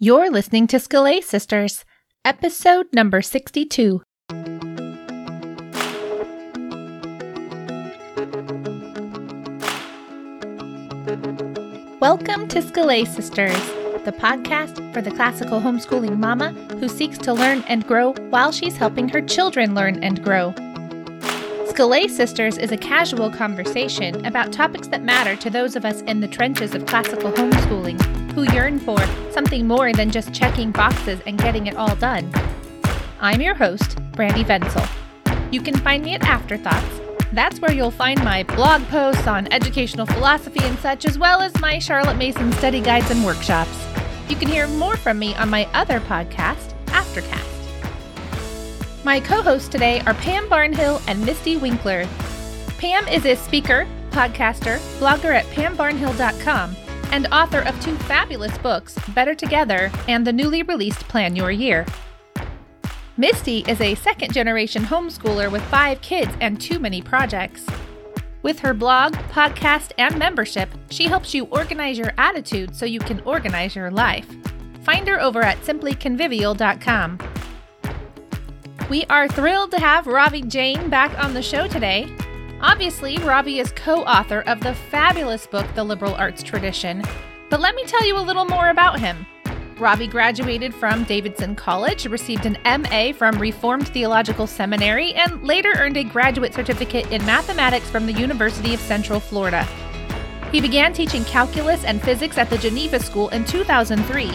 You're listening to Scholé Sisters, episode number 62. Welcome to Scholé Sisters, the podcast for the classical homeschooling mama who seeks to learn and grow while she's helping her children learn and grow. Scholé Sisters is a casual conversation about topics that matter to those of us in the trenches of classical homeschooling who yearn for something more than just checking boxes and getting it all done. I'm your host, Brandy Vencel. You can find me at Afterthoughts. That's where you'll find my blog posts on educational philosophy and such, as well as my Charlotte Mason study guides and workshops. You can hear more from me on my other podcast, Aftercast. My co hosts today are Pam Barnhill and Misty Winkler. Pam is a speaker, podcaster, blogger at pambarnhill.com, and author of two fabulous books, Better Together and the newly released Plan Your Year. Misty is a second generation homeschooler with five kids and too many projects. With her blog, podcast, and membership, she helps you organize your attitude so you can organize your life. Find her over at simplyconvivial.com. We are thrilled to have Ravi Jain back on the show today. Obviously, Ravi is co author of the fabulous book, The Liberal Arts Tradition. But let me tell you a little more about him. Ravi graduated from Davidson College, received an MA from Reformed Theological Seminary, and later earned a graduate certificate in mathematics from the University of Central Florida. He began teaching calculus and physics at the Geneva School in 2003,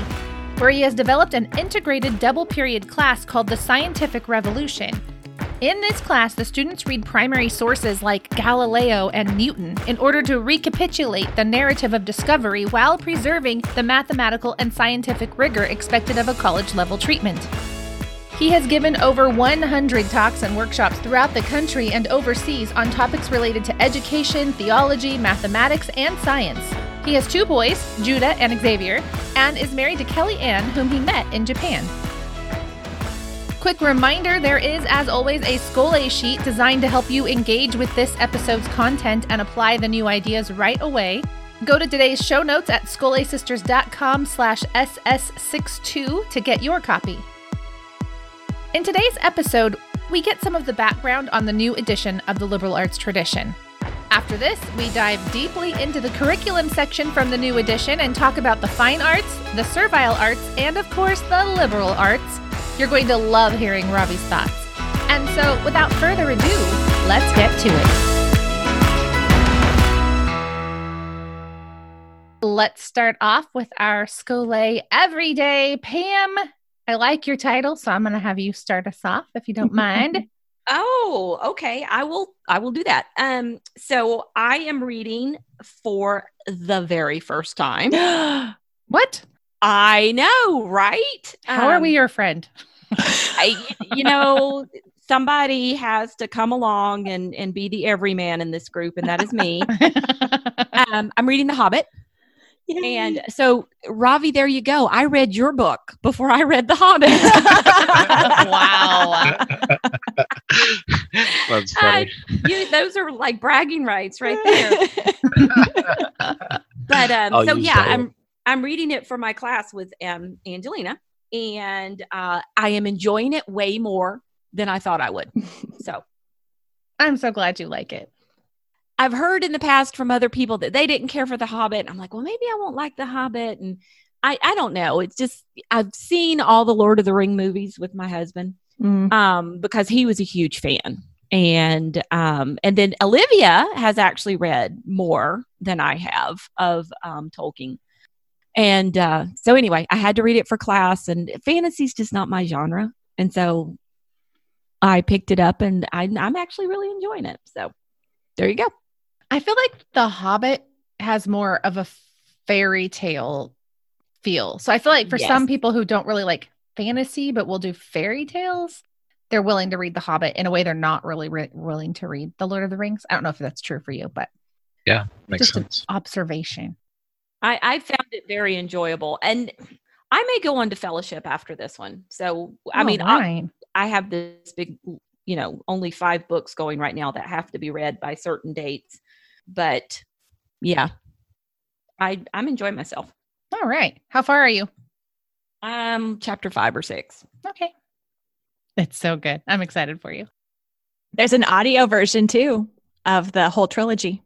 where he has developed an integrated double period class called the Scientific Revolution. In this class, the students read primary sources like Galileo and Newton in order to recapitulate the narrative of discovery while preserving the mathematical and scientific rigor expected of a college level treatment. He has given over 100 talks and workshops throughout the country and overseas on topics related to education, theology, mathematics, and science. He has two boys, Judah and Xavier, and is married to Kelley Anne, whom he met in Japan. Quick reminder there is, as always, a Scholé sheet designed to help you engage with this episode's content and apply the new ideas right away. Go to today's show notes at scholesisters.com slash ss62 to get your copy. In today's episode, we get some of the background on the new edition of the liberal arts tradition. After this, we dive deeply into the curriculum section from the new edition and talk about the fine arts, the servile arts, and of course, the liberal arts. You're going to love hearing Ravi's thoughts. And so, without further ado, let's get to it. Let's start off with our Scholé Everyday. Pam, I like your title, so I'm going to have you start us off if you don't mind. Oh, okay. I will I will do that. Um so I am reading for the very first time. what? I know, right? How um, are we um, your friend? I, you know, somebody has to come along and and be the everyman in this group, and that is me. um, I'm reading The Hobbit. Yay. And so, Ravi, there you go. I read your book before I read The Hobbit. wow. That's funny. Uh, you, those are like bragging rights right there. but um, so yeah, I'm I'm reading it for my class with um, Angelina, and uh, I am enjoying it way more than I thought I would. So I'm so glad you like it. I've heard in the past from other people that they didn't care for The Hobbit. I'm like, well, maybe I won't like The Hobbit. And I, I don't know. It's just, I've seen all the Lord of the Ring movies with my husband mm. um, because he was a huge fan. And um, and then Olivia has actually read more than I have of um, Tolkien. And uh, so anyway, I had to read it for class, and fantasy's just not my genre. And so I picked it up, and I, I'm actually really enjoying it. So there you go. I feel like The Hobbit has more of a fairy tale feel. So I feel like for yes. some people who don't really like fantasy but will do fairy tales, they're willing to read The Hobbit in a way they're not really re- willing to read The Lord of the Rings. I don't know if that's true for you, but yeah, makes just sense. An observation. I, I found it very enjoyable, and I may go on to fellowship after this one. So I oh, mean, I, I have this big, you know, only five books going right now that have to be read by certain dates but yeah, I I'm enjoying myself. All right. How far are you? Um, chapter five or six. Okay. It's so good. I'm excited for you. There's an audio version too of the whole trilogy.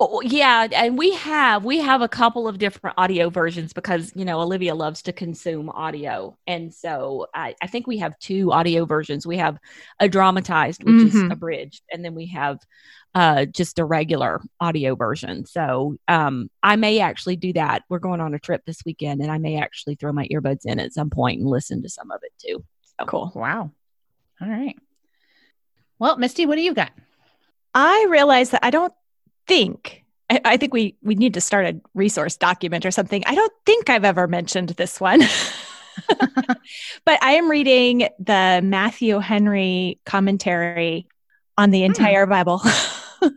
Oh, yeah, and we have we have a couple of different audio versions because you know Olivia loves to consume audio, and so I, I think we have two audio versions. We have a dramatized, which mm-hmm. is abridged, and then we have uh, just a regular audio version. So um, I may actually do that. We're going on a trip this weekend, and I may actually throw my earbuds in at some point and listen to some of it too. So. Cool. Wow. All right. Well, Misty, what do you got? I realize that I don't think I, I think we we need to start a resource document or something. I don't think I've ever mentioned this one. but I am reading the Matthew Henry commentary on the hmm. entire hmm. Bible. uh,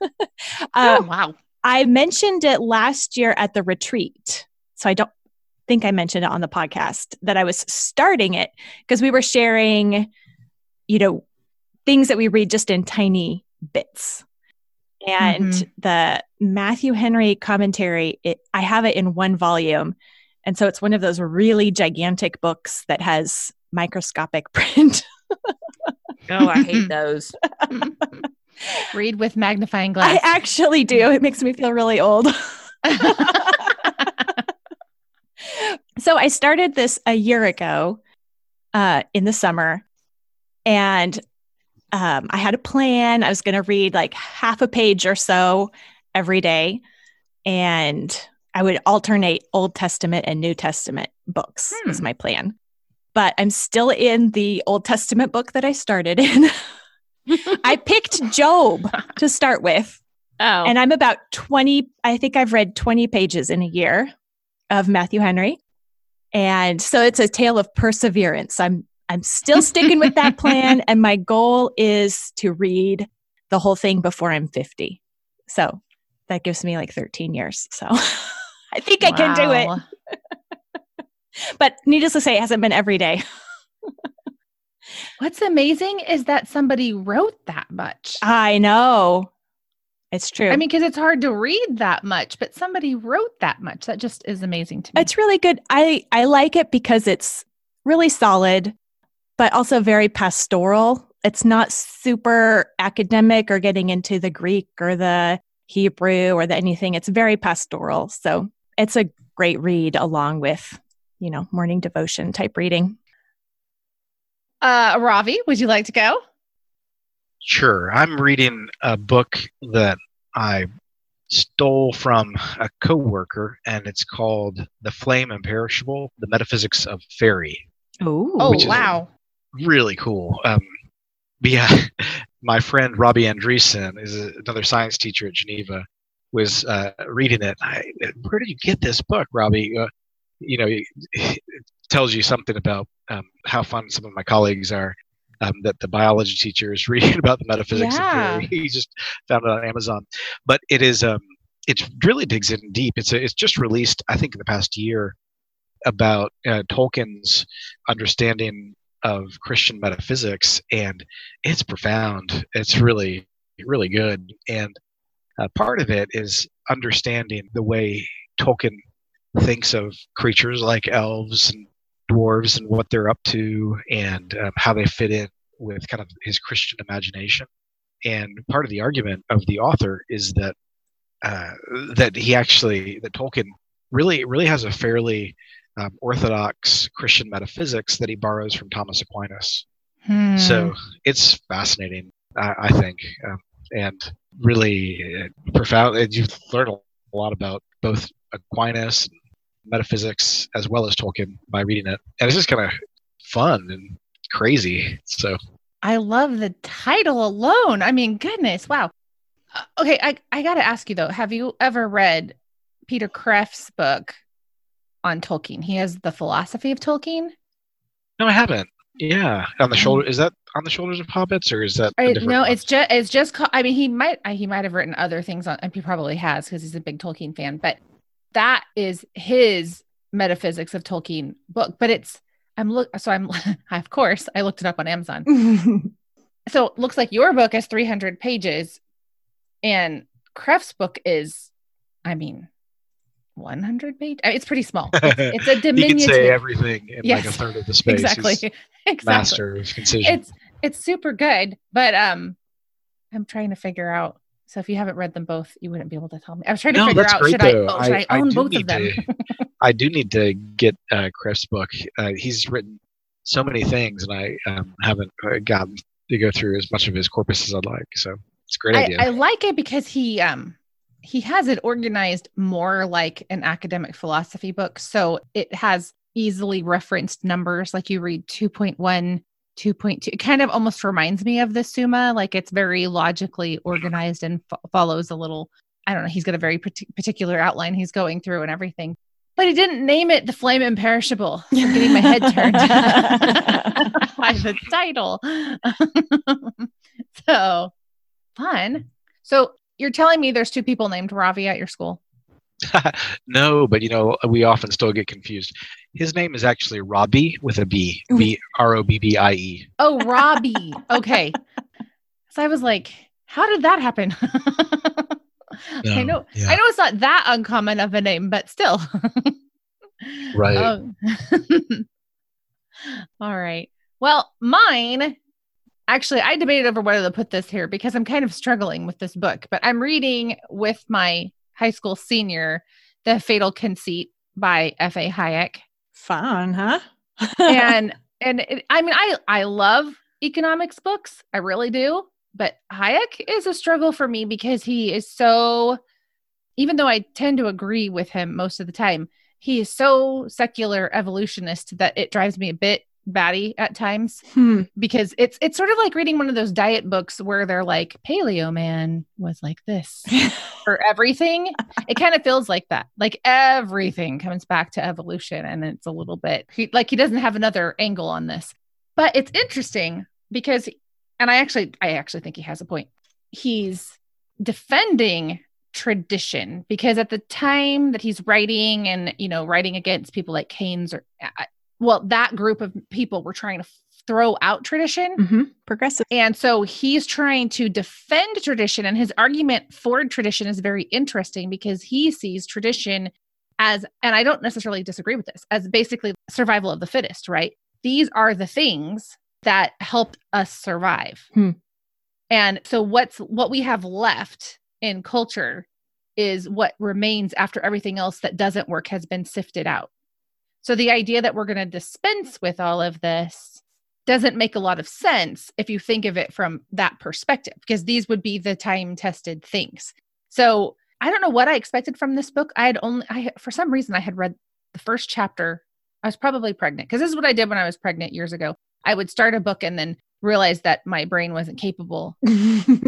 oh, wow. I mentioned it last year at the retreat. So I don't think I mentioned it on the podcast that I was starting it because we were sharing, you know, things that we read just in tiny bits. And mm-hmm. the Matthew Henry commentary, it, I have it in one volume. And so it's one of those really gigantic books that has microscopic print. oh, I hate those. Read with magnifying glass. I actually do. It makes me feel really old. so I started this a year ago uh, in the summer. And um, I had a plan. I was going to read like half a page or so every day. And I would alternate Old Testament and New Testament books, hmm. was my plan. But I'm still in the Old Testament book that I started in. I picked Job to start with. Oh. And I'm about 20, I think I've read 20 pages in a year of Matthew Henry. And so it's a tale of perseverance. I'm I'm still sticking with that plan. And my goal is to read the whole thing before I'm 50. So that gives me like 13 years. So I think wow. I can do it. but needless to say, it hasn't been every day. What's amazing is that somebody wrote that much. I know. It's true. I mean, because it's hard to read that much, but somebody wrote that much. That just is amazing to me. It's really good. I I like it because it's really solid but also very pastoral. It's not super academic or getting into the Greek or the Hebrew or the anything. It's very pastoral. So it's a great read along with, you know, morning devotion type reading. Uh, Ravi, would you like to go? Sure. I'm reading a book that I stole from a coworker, and it's called "The Flame Imperishable: The Metaphysics of Fairy." Ooh. Oh, wow! Really cool. Um, yeah, my friend Robbie Andreessen is another science teacher at Geneva. Was uh, reading it. I, Where did you get this book, Robbie? Uh, you know, it tells you something about um, how fun some of my colleagues are. Um, that the biology teacher is reading about the metaphysics yeah. of theory. He just found it on Amazon, but it is um, it really digs in deep. It's a, it's just released, I think, in the past year about uh, Tolkien's understanding of Christian metaphysics, and it's profound. It's really, really good. And uh, part of it is understanding the way Tolkien thinks of creatures like elves and dwarves and what they're up to and um, how they fit in with kind of his Christian imagination. And part of the argument of the author is that uh, that he actually that Tolkien really really has a fairly um, orthodox Christian metaphysics that he borrows from Thomas Aquinas. Hmm. So it's fascinating, I, I think, um, and really uh, profound. And you learn a lot about both Aquinas and metaphysics as well as Tolkien by reading it, and it's just kind of fun and crazy. So I love the title alone. I mean, goodness, wow. Uh, okay, I I got to ask you though, have you ever read Peter Kreeft's book on Tolkien. He has the philosophy of Tolkien. No, I haven't. Yeah, on the um, shoulder. Is that on the shoulders of hobbits, or is that? no, it's just it's just. Called, I mean, he might he might have written other things on. And he probably has because he's a big Tolkien fan. But that is his metaphysics of Tolkien book. But it's I'm look so I'm of course I looked it up on Amazon. so it looks like your book is 300 pages, and Kreeft's book is, I mean, 100 page. It's pretty small. It's, it's a diminutive. he can say everything in yes, like a third of the space. Exactly. Exactly. Master of concision. It's it's super good, but um, I'm trying to figure out. So if you haven't read them both, you wouldn't be able to tell me. I was trying to no, figure out should I, oh, should I, I own both of them. To, I do need to get uh, Kreeft's book. Uh, he's written so many things, and I um, haven't uh, gotten to go through as much of his corpus as I'd like. So it's a great I, idea. I like it because he um he has it organized more like an academic philosophy book. So it has easily referenced numbers like you read 2.1 2.2 it kind of almost reminds me of the summa like it's very logically organized and f- follows a little i don't know he's got a very particular outline he's going through and everything. But he didn't name it the flame imperishable. I'm getting my head turned. By the title. So fun. So you're telling me there's two people named ravi at your school no, but you know, we often still get confused. His name is actually Robbie with a B. B R O B B I E. Oh, Robbie. okay. So I was like, how did that happen? no, I know yeah. I know it's not that uncommon of a name, but still. right. Um, all right. Well, mine actually I debated over whether to put this here because I'm kind of struggling with this book, but I'm reading with my high school senior, The Fatal Conceit by F.A. Hayek. Fun, huh? and and it, I mean, I I love economics books, I really do. But Hayek is a struggle for me because he is so. Even though I tend to agree with him most of the time, he is so secular evolutionist that it drives me a bit batty at times hmm. because it's it's sort of like reading one of those diet books where they're like paleo man was like this for everything. It kind of feels like that. Like everything comes back to evolution and it's a little bit he, like he doesn't have another angle on this. But it's interesting because and i actually i actually think he has a point. He's defending tradition because at the time that he's writing and you know writing against people like keynes or well, that group of people were trying to throw out tradition. Mm-hmm. Progressive. And so he's trying to defend tradition. And his argument for tradition is very interesting because he sees tradition as, and I don't necessarily disagree with this, as basically survival of the fittest, right? These are the things that helped us survive. Hmm. And so what's what we have left in culture is what remains after everything else that doesn't work has been sifted out. So the idea that we're going to dispense with all of this doesn't make a lot of sense if you think of it from that perspective, because these would be the time tested things. So I don't know what I expected from this book. I had only, I for some reason, I had read the first chapter. I was probably pregnant because this is what I did when I was pregnant years ago. I would start a book and then realized that my brain wasn't capable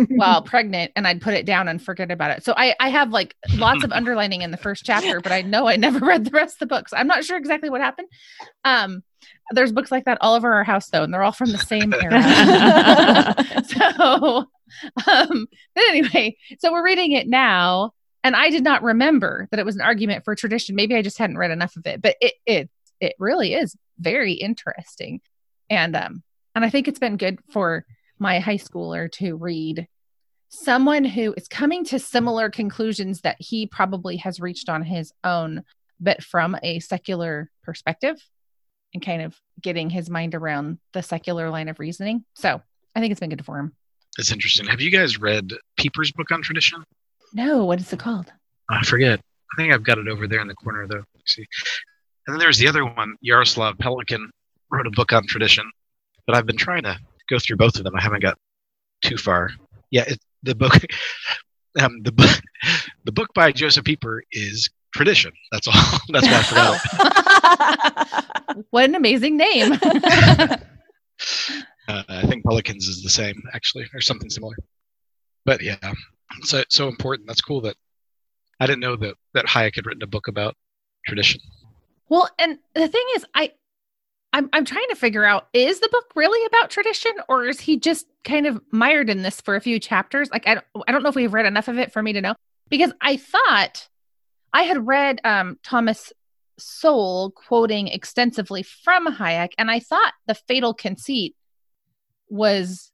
while pregnant and I'd put it down and forget about it. So I, I have like lots of underlining in the first chapter, but I know I never read the rest of the books. I'm not sure exactly what happened. Um, there's books like that all over our house though, and they're all from the same era. so, um, but anyway, so we're reading it now and I did not remember that it was an argument for tradition. Maybe I just hadn't read enough of it, but it, it, it really is very interesting. And, um, and I think it's been good for my high schooler to read someone who is coming to similar conclusions that he probably has reached on his own, but from a secular perspective and kind of getting his mind around the secular line of reasoning. So I think it's been good for him. That's interesting. Have you guys read Pieper's book on tradition? No. What is it called? I forget. I think I've got it over there in the corner, though. Let's see. And then there's the other one. Yaroslav Pelikan wrote a book on tradition but I've been trying to go through both of them. I haven't got too far. Yeah, it, the book, um, the book, the book by Joseph Pieper is tradition. That's all. That's what I forgot. what an amazing name. uh, I think Pelikan's is the same, actually, or something similar. But yeah, so so important. That's cool that I didn't know that that Hayek had written a book about tradition. Well, and the thing is, I I'm I'm trying to figure out is the book really about tradition or is he just kind of mired in this for a few chapters? Like I don't, I don't know if we've read enough of it for me to know because I thought I had read um, Thomas Sowell quoting extensively from Hayek and I thought the fatal conceit was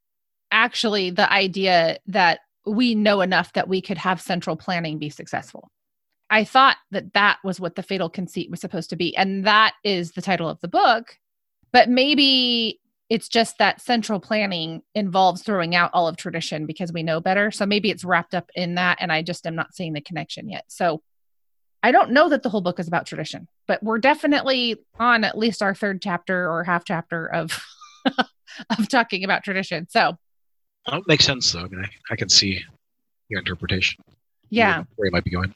actually the idea that we know enough that we could have central planning be successful. I thought that that was what the fatal conceit was supposed to be. And that is the title of the book. But maybe it's just that central planning involves throwing out all of tradition because we know better. So maybe it's wrapped up in that. And I just am not seeing the connection yet. So I don't know that the whole book is about tradition, but we're definitely on at least our third chapter or half chapter of of talking about tradition. So it makes sense though. I mean, I, I can see your interpretation. Yeah. Where it might be going.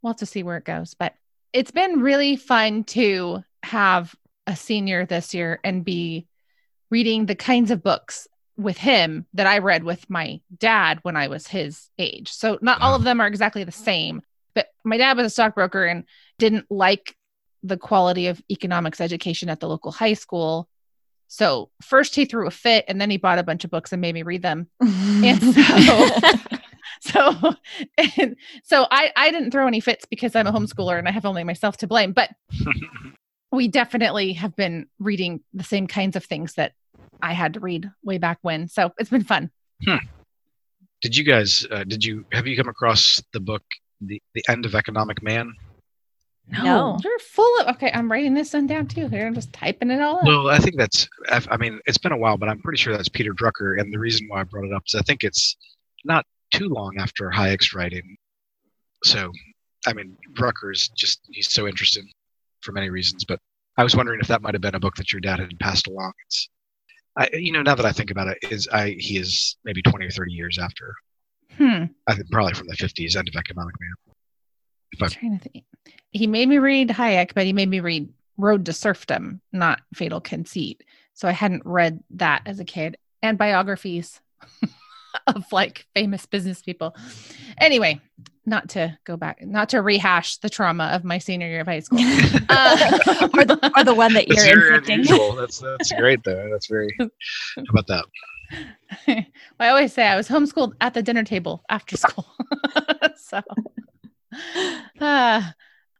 We'll have to see where it goes. But it's been really fun to have a senior this year and be reading the kinds of books with him that I read with my dad when I was his age. So not all of uh-huh. them are exactly the same, but my dad was a stockbroker and didn't like the quality of economics education at the local high school. So first he threw a fit and then he bought a bunch of books and made me read them. and so so and so I I didn't throw any fits because I'm a homeschooler and I have only myself to blame, but we definitely have been reading the same kinds of things that I had to read way back when. So it's been fun. Hmm. Did you guys uh, did you have you come across the book the, the End of Economic Man? No, no, you're full of. Okay, I'm writing this one down too. Here, I'm just typing it all up. Well, I think that's. I mean, it's been a while, but I'm pretty sure that's Peter Drucker. And the reason why I brought it up is I think it's not too long after Hayek's writing. So, I mean, Drucker's just he's so interesting for many reasons. But I was wondering if that might have been a book that your dad had passed along. It's, I, you know, now that I think about it, is I he is maybe 20 or 30 years after. Hmm. I think probably from the 50s, End of Economic Man. If I'm trying to think. He made me read Hayek, but he made me read Road to Serfdom, not Fatal Conceit. So I hadn't read that as a kid and biographies of like famous business people. Anyway, not to go back, not to rehash the trauma of my senior year of high school, uh, or, the, or the one that that's you're inflicting. That's that's great though. That's very. How about that? I always say I was homeschooled at the dinner table after school. so, uh,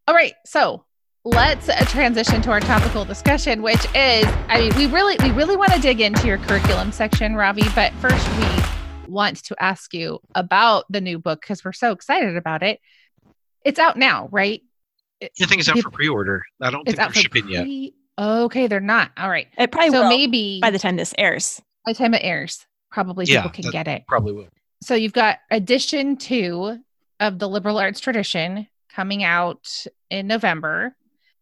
all right. So let's uh, transition to our topical discussion, which is, I mean, we really, we really want to dig into your curriculum section, Ravi. But first, we want to ask you about the new book because we're so excited about it. It's out now, right? I think it's out for pre-order. I don't think they're shipping pre- yet. Okay, they're not. All right. It probably so will maybe by the time this airs. By the time it airs, probably yeah, people can get it. Probably will. So you've got edition two of the liberal arts tradition coming out in November.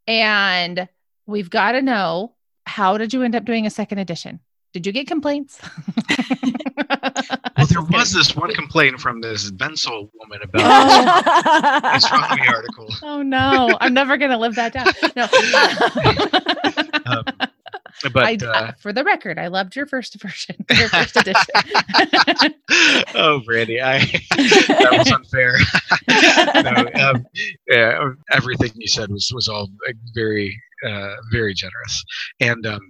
And we've got to know how did you end up doing a second edition? Did you get complaints? well, there was this one complaint from this Vencel woman about oh. astronomy article. Oh no, I'm never going to live that down. No. um, but I, uh, for the record, I loved your first version, your first edition. oh, Brandy, I that was unfair. no, um, yeah, everything you said was was all very uh, very generous, and um,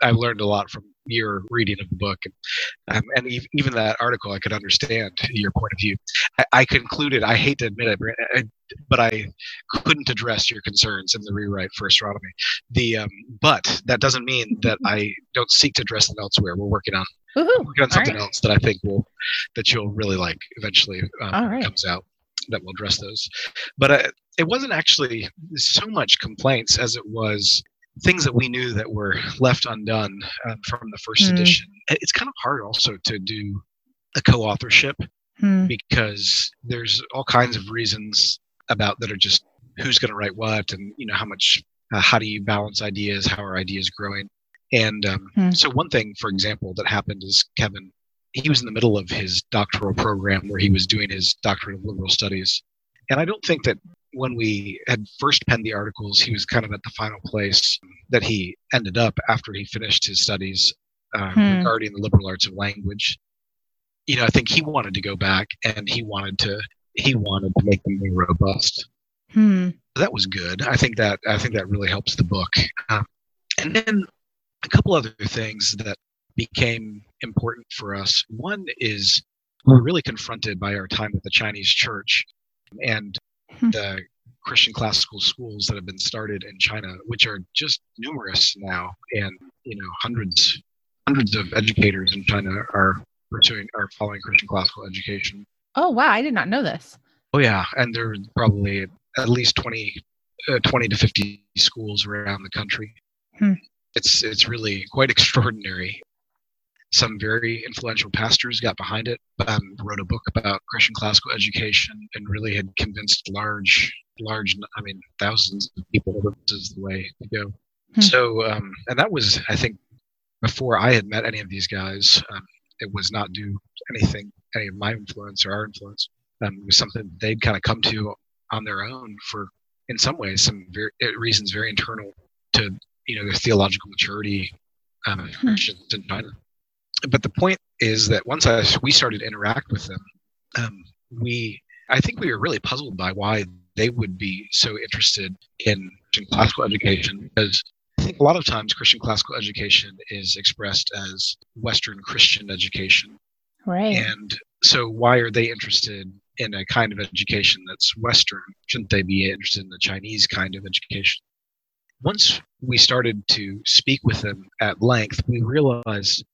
I learned a lot from your reading of the book, and, um, and even that article, I could understand your point of view. I, I concluded, I hate to admit it, but I couldn't address your concerns in the rewrite for astronomy. The um, but that doesn't mean that I don't seek to address them elsewhere. We're working on working on something right. else that I think will that you'll really like eventually um, right. comes out that will address those. But uh, it wasn't actually so much complaints as it was things that we knew that were left undone um, from the first mm. edition. It's kind of hard also to do a co-authorship mm. because there's all kinds of reasons about that are just who's going to write what and you know how much uh, how do you balance ideas how are ideas growing and um, mm. so one thing for example that happened is kevin he was in the middle of his doctoral program where he was doing his doctorate of liberal studies and i don't think that when we had first penned the articles, he was kind of at the final place that he ended up after he finished his studies uh, hmm. regarding the liberal arts of language. You know, I think he wanted to go back and he wanted to he wanted to make them more robust. Hmm. That was good. I think that I think that really helps the book. Uh, and then a couple other things that became important for us. One is we're really confronted by our time with the Chinese church and. The Christian classical schools that have been started in China, which are just numerous now, and you know hundreds hundreds of educators in China are pursuing are following Christian classical education. Oh wow, I did not know this. Oh yeah, and there are probably at least 20, uh, 20 to 50 schools around the country. Hmm. It's it's really quite extraordinary. Some very influential pastors got behind it, um, wrote a book about Christian classical education, and really had convinced large, large, I mean, thousands of people that this is the way to go. Hmm. So, um, and that was, I think, before I had met any of these guys. Um, it was not due to anything, any of my influence or our influence. Um, it was something they'd kind of come to on their own for, in some ways, some very, reasons very internal to you know their theological maturity um, hmm. Christians in China but the point is that once I, we started to interact with them, um, we I think we were really puzzled by why they would be so interested in Christian classical education because I think a lot of times Christian classical education is expressed as Western Christian education. Right. And so why are they interested in a kind of education that's Western? Shouldn't they be interested in the Chinese kind of education? Once we started to speak with them at length, we realized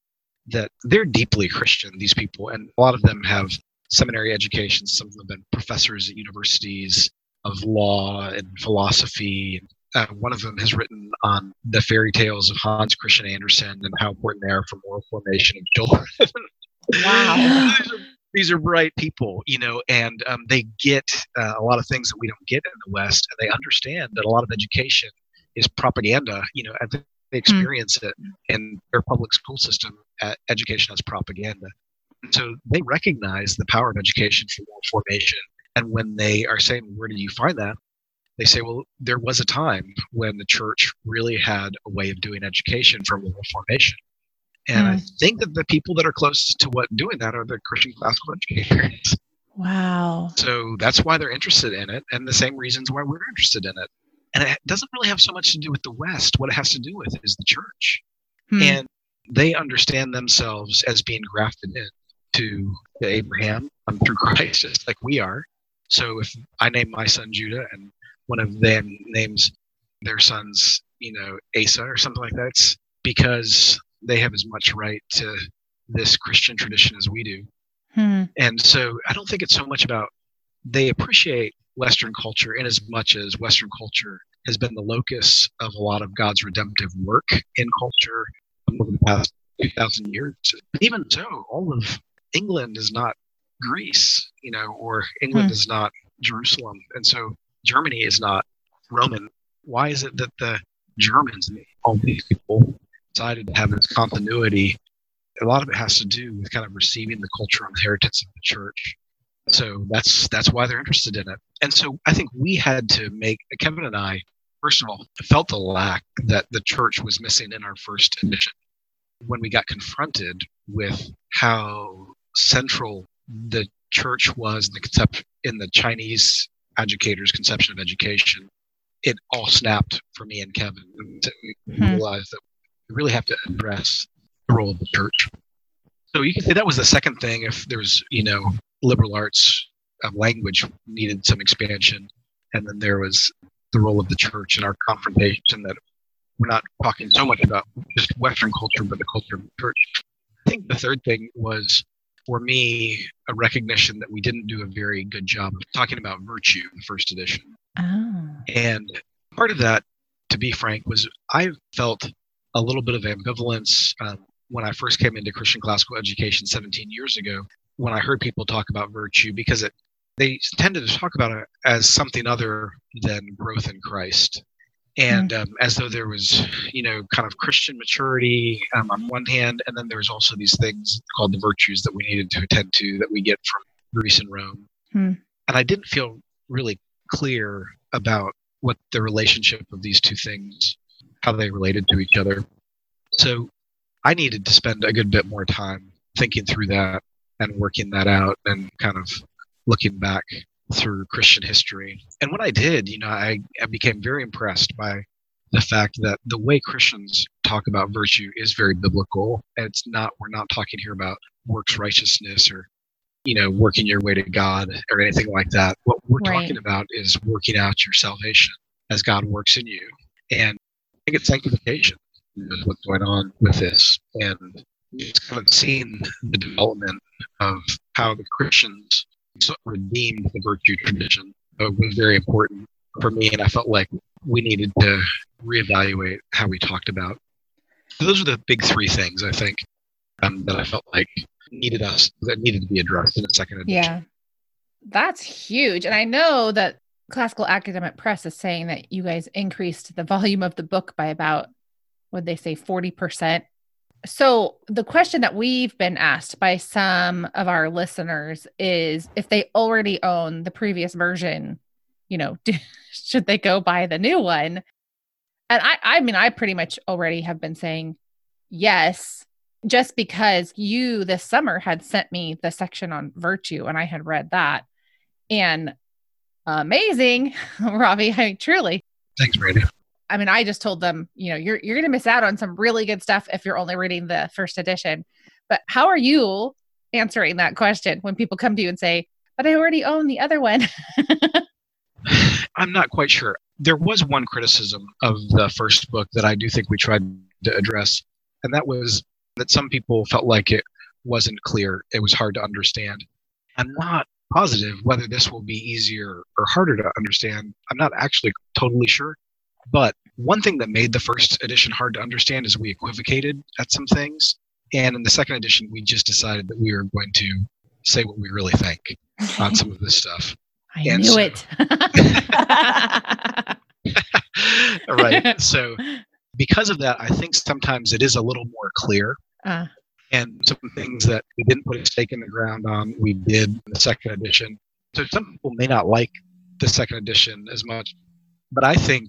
that they're deeply Christian, these people, and a lot of them have seminary educations. Some of them have been professors at universities of law and philosophy. Uh, one of them has written on the fairy tales of Hans Christian Andersen and how important they are for moral formation of children. wow. these, are, these, are, bright people, you know, and um, they get uh, a lot of things that we don't get in the West, and they understand that a lot of education is propaganda, you know, and they hmm. experience mm. it in their public school system education as propaganda. And so they recognize the power of education for moral formation. And when they are saying, where do you find that? They say, well, there was a time when the church really had a way of doing education for moral formation. And mm. I hmm. think that the people that are closest to what doing that are the Christian classical educators. Wow. So that's why they're interested in it, and the same reasons why we're interested in it. And it doesn't really have so much to do with the West. What it has to do with is the church. Hmm. And they understand themselves as being grafted in to Abraham um, through Christ, just like we are. So if I name my son Judah and one of them names their sons, you know, Asa or something like that, it's because they have as much right to this Christian tradition as we do. Hmm. And so I don't think it's so much about they appreciate Western culture in as much as Western culture has been the locus of a lot of God's redemptive work in culture over the past 2,000 years. Even so, all of England is not Greece, you know, or England hmm. is not Jerusalem. And so Germany is not Roman. Why is it that the Germans, all these people, decided to have this continuity? A lot of it has to do with kind of receiving the cultural inheritance of the church so that's that's why they're interested in it. And so I think we had to make Kevin and I, first of all, I felt the lack that the church was missing in our first edition. When we got confronted with how central the church was in the concept in the Chinese educators' conception of education, it all snapped for me and Kevin. We hmm. realized that we really have to address the role of the church. So you can say that was the second thing. If there's, you know, liberal arts uh, language needed some expansion. And then there was the role of the church in our confrontation that we're not talking so much about just Western culture, but the culture of the church. I think the third thing was for me a recognition that we didn't do a very good job of talking about virtue in the first edition. Oh. And part of that, to be frank, was I felt a little bit of ambivalence um, when I first came into Christian classical education 17 years ago when I heard people talk about virtue because it they tended to talk about it as something other than growth in Christ. And mm-hmm. um, as though there was, you know, kind of Christian maturity um, on one hand, and then there's also these things called the virtues that we needed to attend to that we get from Greece and Rome. Mm-hmm. And I didn't feel really clear about what the relationship of these two things, how they related to each other. So I needed to spend a good bit more time thinking through that and working that out and kind of looking back through Christian history. And when I did, you know, I, I became very impressed by the fact that the way Christians talk about virtue is very biblical. It's not, we're not talking here about works righteousness or, you know, working your way to God or anything like that. What we're right. talking about is working out your salvation as God works in you. And I think it's sanctification is what's going on with this. And it's kind of seen the development of how the Christians redeemed the virtue tradition uh, was very important for me, and I felt like we needed to reevaluate how we talked about. So those are the big three things I think um, that I felt like needed us that needed to be addressed in the second edition. Yeah, that's huge, and I know that Classical Academic Press is saying that you guys increased the volume of the book by about, would they say, forty percent so, the question that we've been asked by some of our listeners is if they already own the previous version, you know, do, should they go buy the new one? And I, I mean, I pretty much already have been saying yes, just because you this summer had sent me the section on virtue and I had read that. And amazing, Ravi, I mean, truly. Thanks, Brandy. I mean, I just told them, you know, you're you're going to miss out on some really good stuff if you're only reading the first edition. But how are you answering that question when people come to you and say, "But I already own the other one"? I'm not quite sure. There was one criticism of the first book that I do think we tried to address, and that was that some people felt like it wasn't clear. It was hard to understand. I'm not positive whether this will be easier or harder to understand. I'm not actually totally sure. But one thing that made the first edition hard to understand is we equivocated at some things. And in the second edition, we just decided that we were going to say what we really think on some of this stuff. I and knew so, it. right. So, because of that, I think sometimes it is a little more clear. Uh. And some things that we didn't put a stake in the ground on, we did in the second edition. So, some people may not like the second edition as much, but I think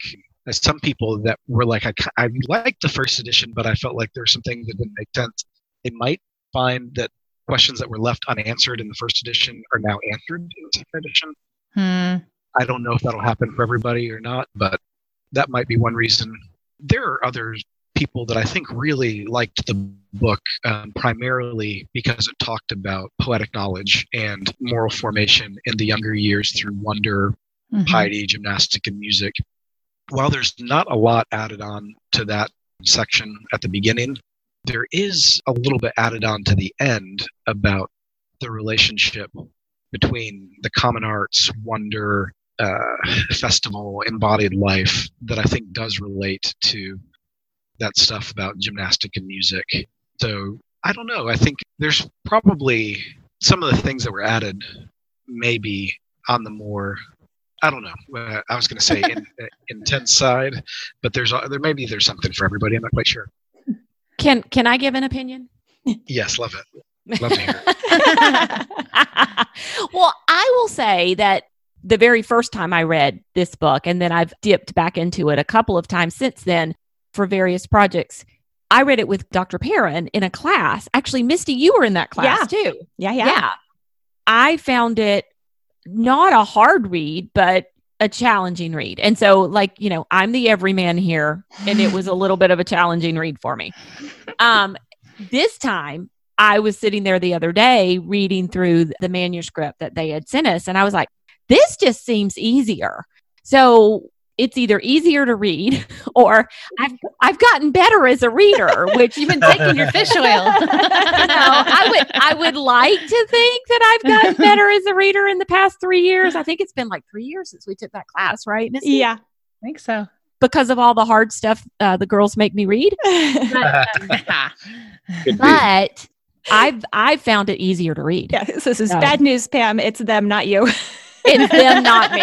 some people that were like, I, I liked the first edition, but I felt like there were some things that didn't make sense. They might find that questions that were left unanswered in the first edition are now answered in the second edition. Hmm. I don't know if that'll happen for everybody or not, but that might be one reason. There are other people that I think really liked the book um, primarily because it talked about poetic knowledge and moral formation in the younger years through wonder, mm-hmm. piety, gymnastic, and music while there's not a lot added on to that section at the beginning, there is a little bit added on to the end about the relationship between the common arts, wonder, uh, festival, embodied life that I think does relate to that stuff about gymnastic and music. So I don't know. I think there's probably some of the things that were added maybe on the more I don't know. Uh, I was going to say in, uh, intense side, but there's there maybe there's something for everybody. I'm not quite sure. Can can I give an opinion? Yes, love it. Love to hear. well, I will say that the very first time I read this book, and then I've dipped back into it a couple of times since then for various projects. I read it with Dr. Perrin in a class. Actually, Misty, you were in that class yeah. too. Yeah, yeah. Yeah. I found it not a hard read, but a challenging read. And so, like, you know, I'm the everyman here, and it was a little bit of a challenging read for me. Um, this time, I was sitting there the other day reading through the manuscript that they had sent us, and I was like, this just seems easier. So it's either easier to read or I've I've gotten better as a reader, which you've been taking your fish oil. you know, I would I would like to think that I've gotten better as a reader in the past three years. I think it's been like three years since we took that class, right? Missy? Yeah, I think so. Because of all the hard stuff uh, the girls make me read, but, um, but I've I've found it easier to read. Yeah, so this is so. bad news, Pam. It's them, not you. it's them, not me.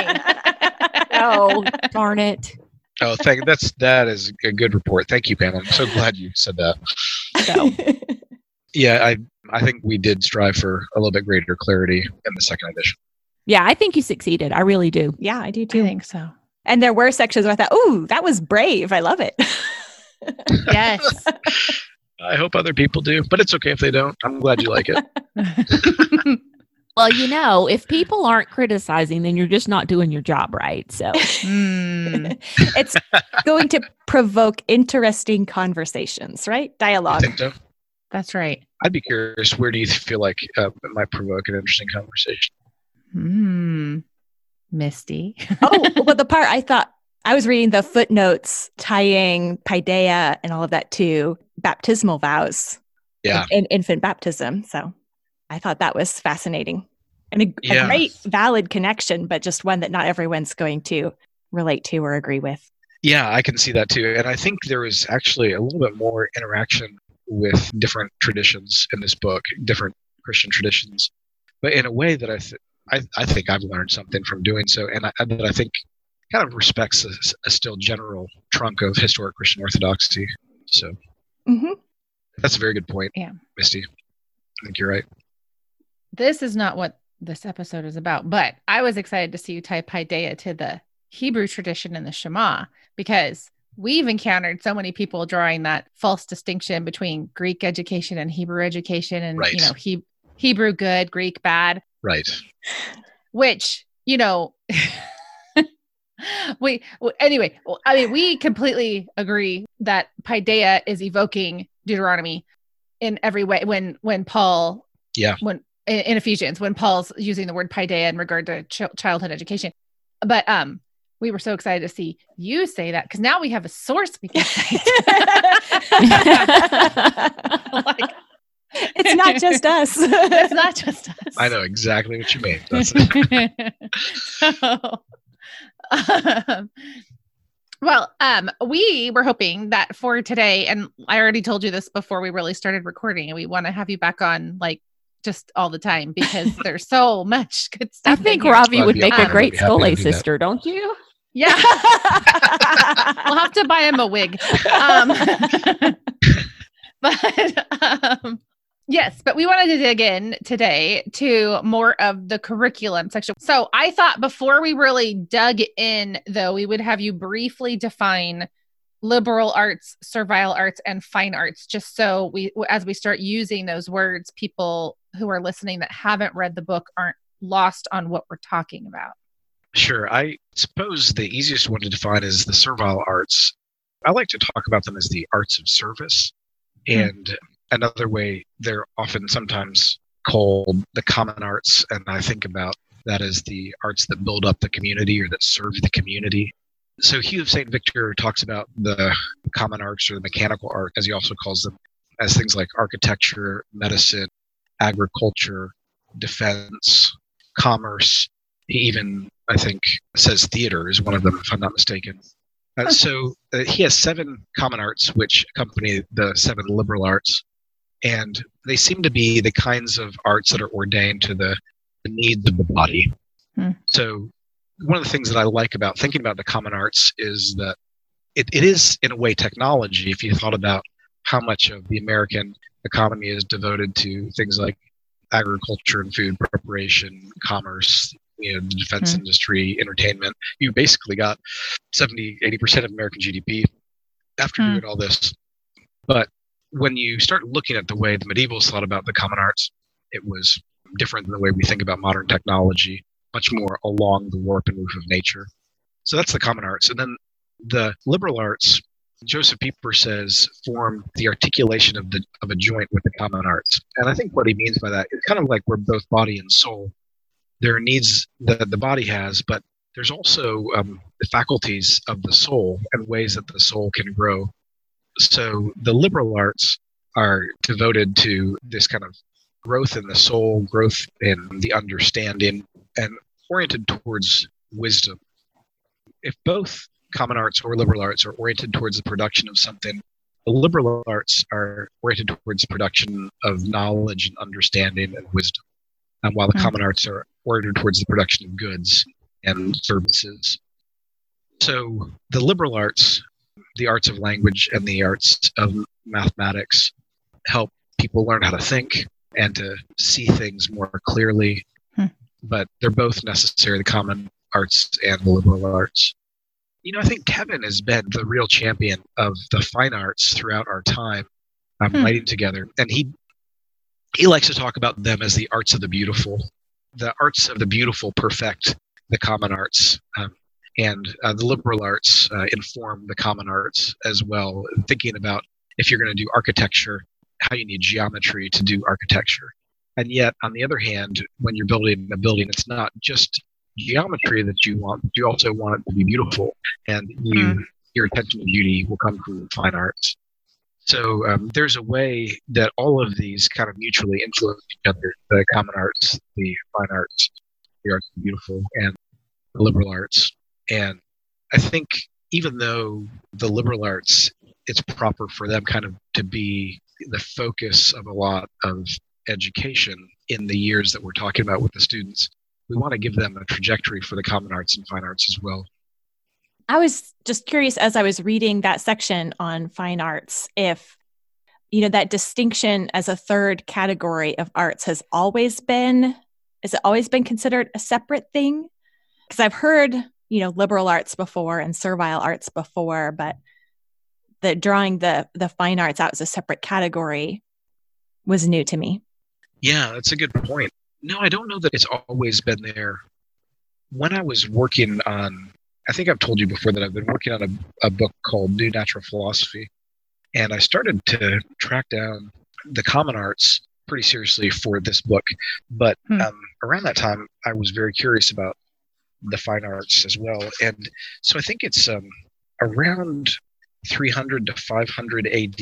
Oh, darn it. Oh, thank that's that is a good report. Thank you, Pam. I'm so glad you said that. So. yeah, I I think we did strive for a little bit greater clarity in the second edition. Yeah, I think you succeeded. I really do. Yeah, I do too. I think so. And there were sections where I thought, "Oh, that was brave. I love it." yes. I hope other people do, but it's okay if they don't. I'm glad you like it. Well, you know, if people aren't criticizing, then you're just not doing your job right. So mm. it's going to provoke interesting conversations, right? Dialogue. I think so. That's right. I'd be curious. Where do you feel like uh, it might provoke an interesting conversation? Hmm. Misty. oh, well, the part I thought I was reading the footnotes tying paideia and all of that to baptismal vows. Yeah. In, in infant baptism. So I thought that was fascinating. and a, yeah. a great valid connection, but just one that not everyone's going to relate to or agree with. Yeah, I can see that too. And I think there is actually a little bit more interaction with different traditions in this book, different Christian traditions, but in a way that I, th- I, I think I've learned something from doing so, and I, that I think kind of respects a, a, still general trunk of historic Christian orthodoxy. So mm-hmm. that's a very good point, yeah. Misty. I think you're right. This is not what this episode is about, but I was excited to see you tie Paideia to the Hebrew tradition in the Shema because we've encountered so many people drawing that false distinction between Greek education and Hebrew education and right. you know he- Hebrew good, Greek bad. Right. Which, you know, we anyway, I mean we completely agree that Paideia is evoking Deuteronomy in every way when when Paul yeah when in, in Ephesians when Paul's using the word Paideia in regard to ch- childhood education. But um we were so excited to see you say that because now we have a source we can cite. like, it's not just us. it's not just us. I know exactly what you mean. That's so, um, well, um, we were hoping that for today, and I already told you this before we really started recording, and we want to have you back on like just all the time because there's so much good stuff. I think Ravi would make a great Scholé sister, don't you? Yeah. we'll have to buy him a wig. Um, but um, yes, but we wanted to dig in today to more of the curriculum section. So I thought before we really dug in, though, we would have you briefly define liberal arts, servile arts, and fine arts, just so we, as we start using those words, people who are listening that haven't read the book aren't lost on what we're talking about. Sure. I suppose the easiest one to define is the servile arts. I like to talk about them as the arts of service. Hmm. And another way, they're often sometimes called the common arts. And I think about that as the arts that build up the community or that serve the community. So Hugh of St. Victor talks about the common arts or the mechanical art, as he also calls them, as things like architecture, medicine, agriculture, defense, commerce. He even I think, says theater is one of them, if I'm not mistaken. Uh, so uh, he has seven common arts which accompany the seven liberal arts, and they seem to be the kinds of arts that are ordained to the, the needs of the body. Hmm. So one of the things that I like about thinking about the common arts is that it, it is, in a way, technology. If you thought about how much of the American economy is devoted to things like agriculture and food preparation, commerce, you know, the defense mm-hmm. industry, entertainment. You basically got 70, 80% of American GDP after mm-hmm. doing all this. But when you start looking at the way the medievals thought about the common arts, it was different than the way we think about modern technology, much more along the warp and woof of nature. So that's the common arts. And then the liberal arts, Joseph Pieper says, form the articulation of the of a joint with the common arts. And I think what he means by that is kind of like we're both body and soul there are needs that the body has, but there's also um, the faculties of the soul and ways that the soul can grow. So the liberal arts are devoted to this kind of growth in the soul, growth in the understanding, and oriented towards wisdom. If both common arts or liberal arts are oriented towards the production of something, the liberal arts are oriented towards production of knowledge and understanding and wisdom, and while the mm-hmm. common arts are oriented towards the production of goods and services. So the liberal arts, the arts of language and the arts of mathematics help people learn how to think and to see things more clearly. Hmm. But they're both necessary, the common arts and the liberal arts. You know, I think Kevin has been the real champion of the fine arts throughout our time um, hmm. writing together. And he he likes to talk about them as the arts of the beautiful the arts of the beautiful perfect the common arts. Um, and uh, the liberal arts uh, inform the common arts as well, thinking about if you're going to do architecture, how you need geometry to do architecture. And yet, on the other hand, when you're building a building, it's not just geometry that you want, but you also want it to be beautiful. And you, mm. your attention to beauty will come from the fine arts. So um, there's a way that all of these kind of mutually influence each other: the common arts, the fine arts, the arts and beautiful, and the liberal arts. And I think even though the liberal arts, it's proper for them kind of to be the focus of a lot of education in the years that we're talking about with the students. We want to give them a trajectory for the common arts and fine arts as well. I was just curious as I was reading that section on fine arts if you know that distinction as a third category of arts has always been has it always been considered a separate thing? Because I've heard, you know, liberal arts before and servile arts before, but the drawing the the fine arts out as a separate category was new to me. Yeah, that's a good point. No, I don't know that it's always been there. When I was working on I think I've told you before that I've been working on a, a book called New Natural Philosophy. And I started to track down the common arts pretty seriously for this book. But hmm. um, around that time, I was very curious about the fine arts as well. And so I think it's um, around 300 to 500 AD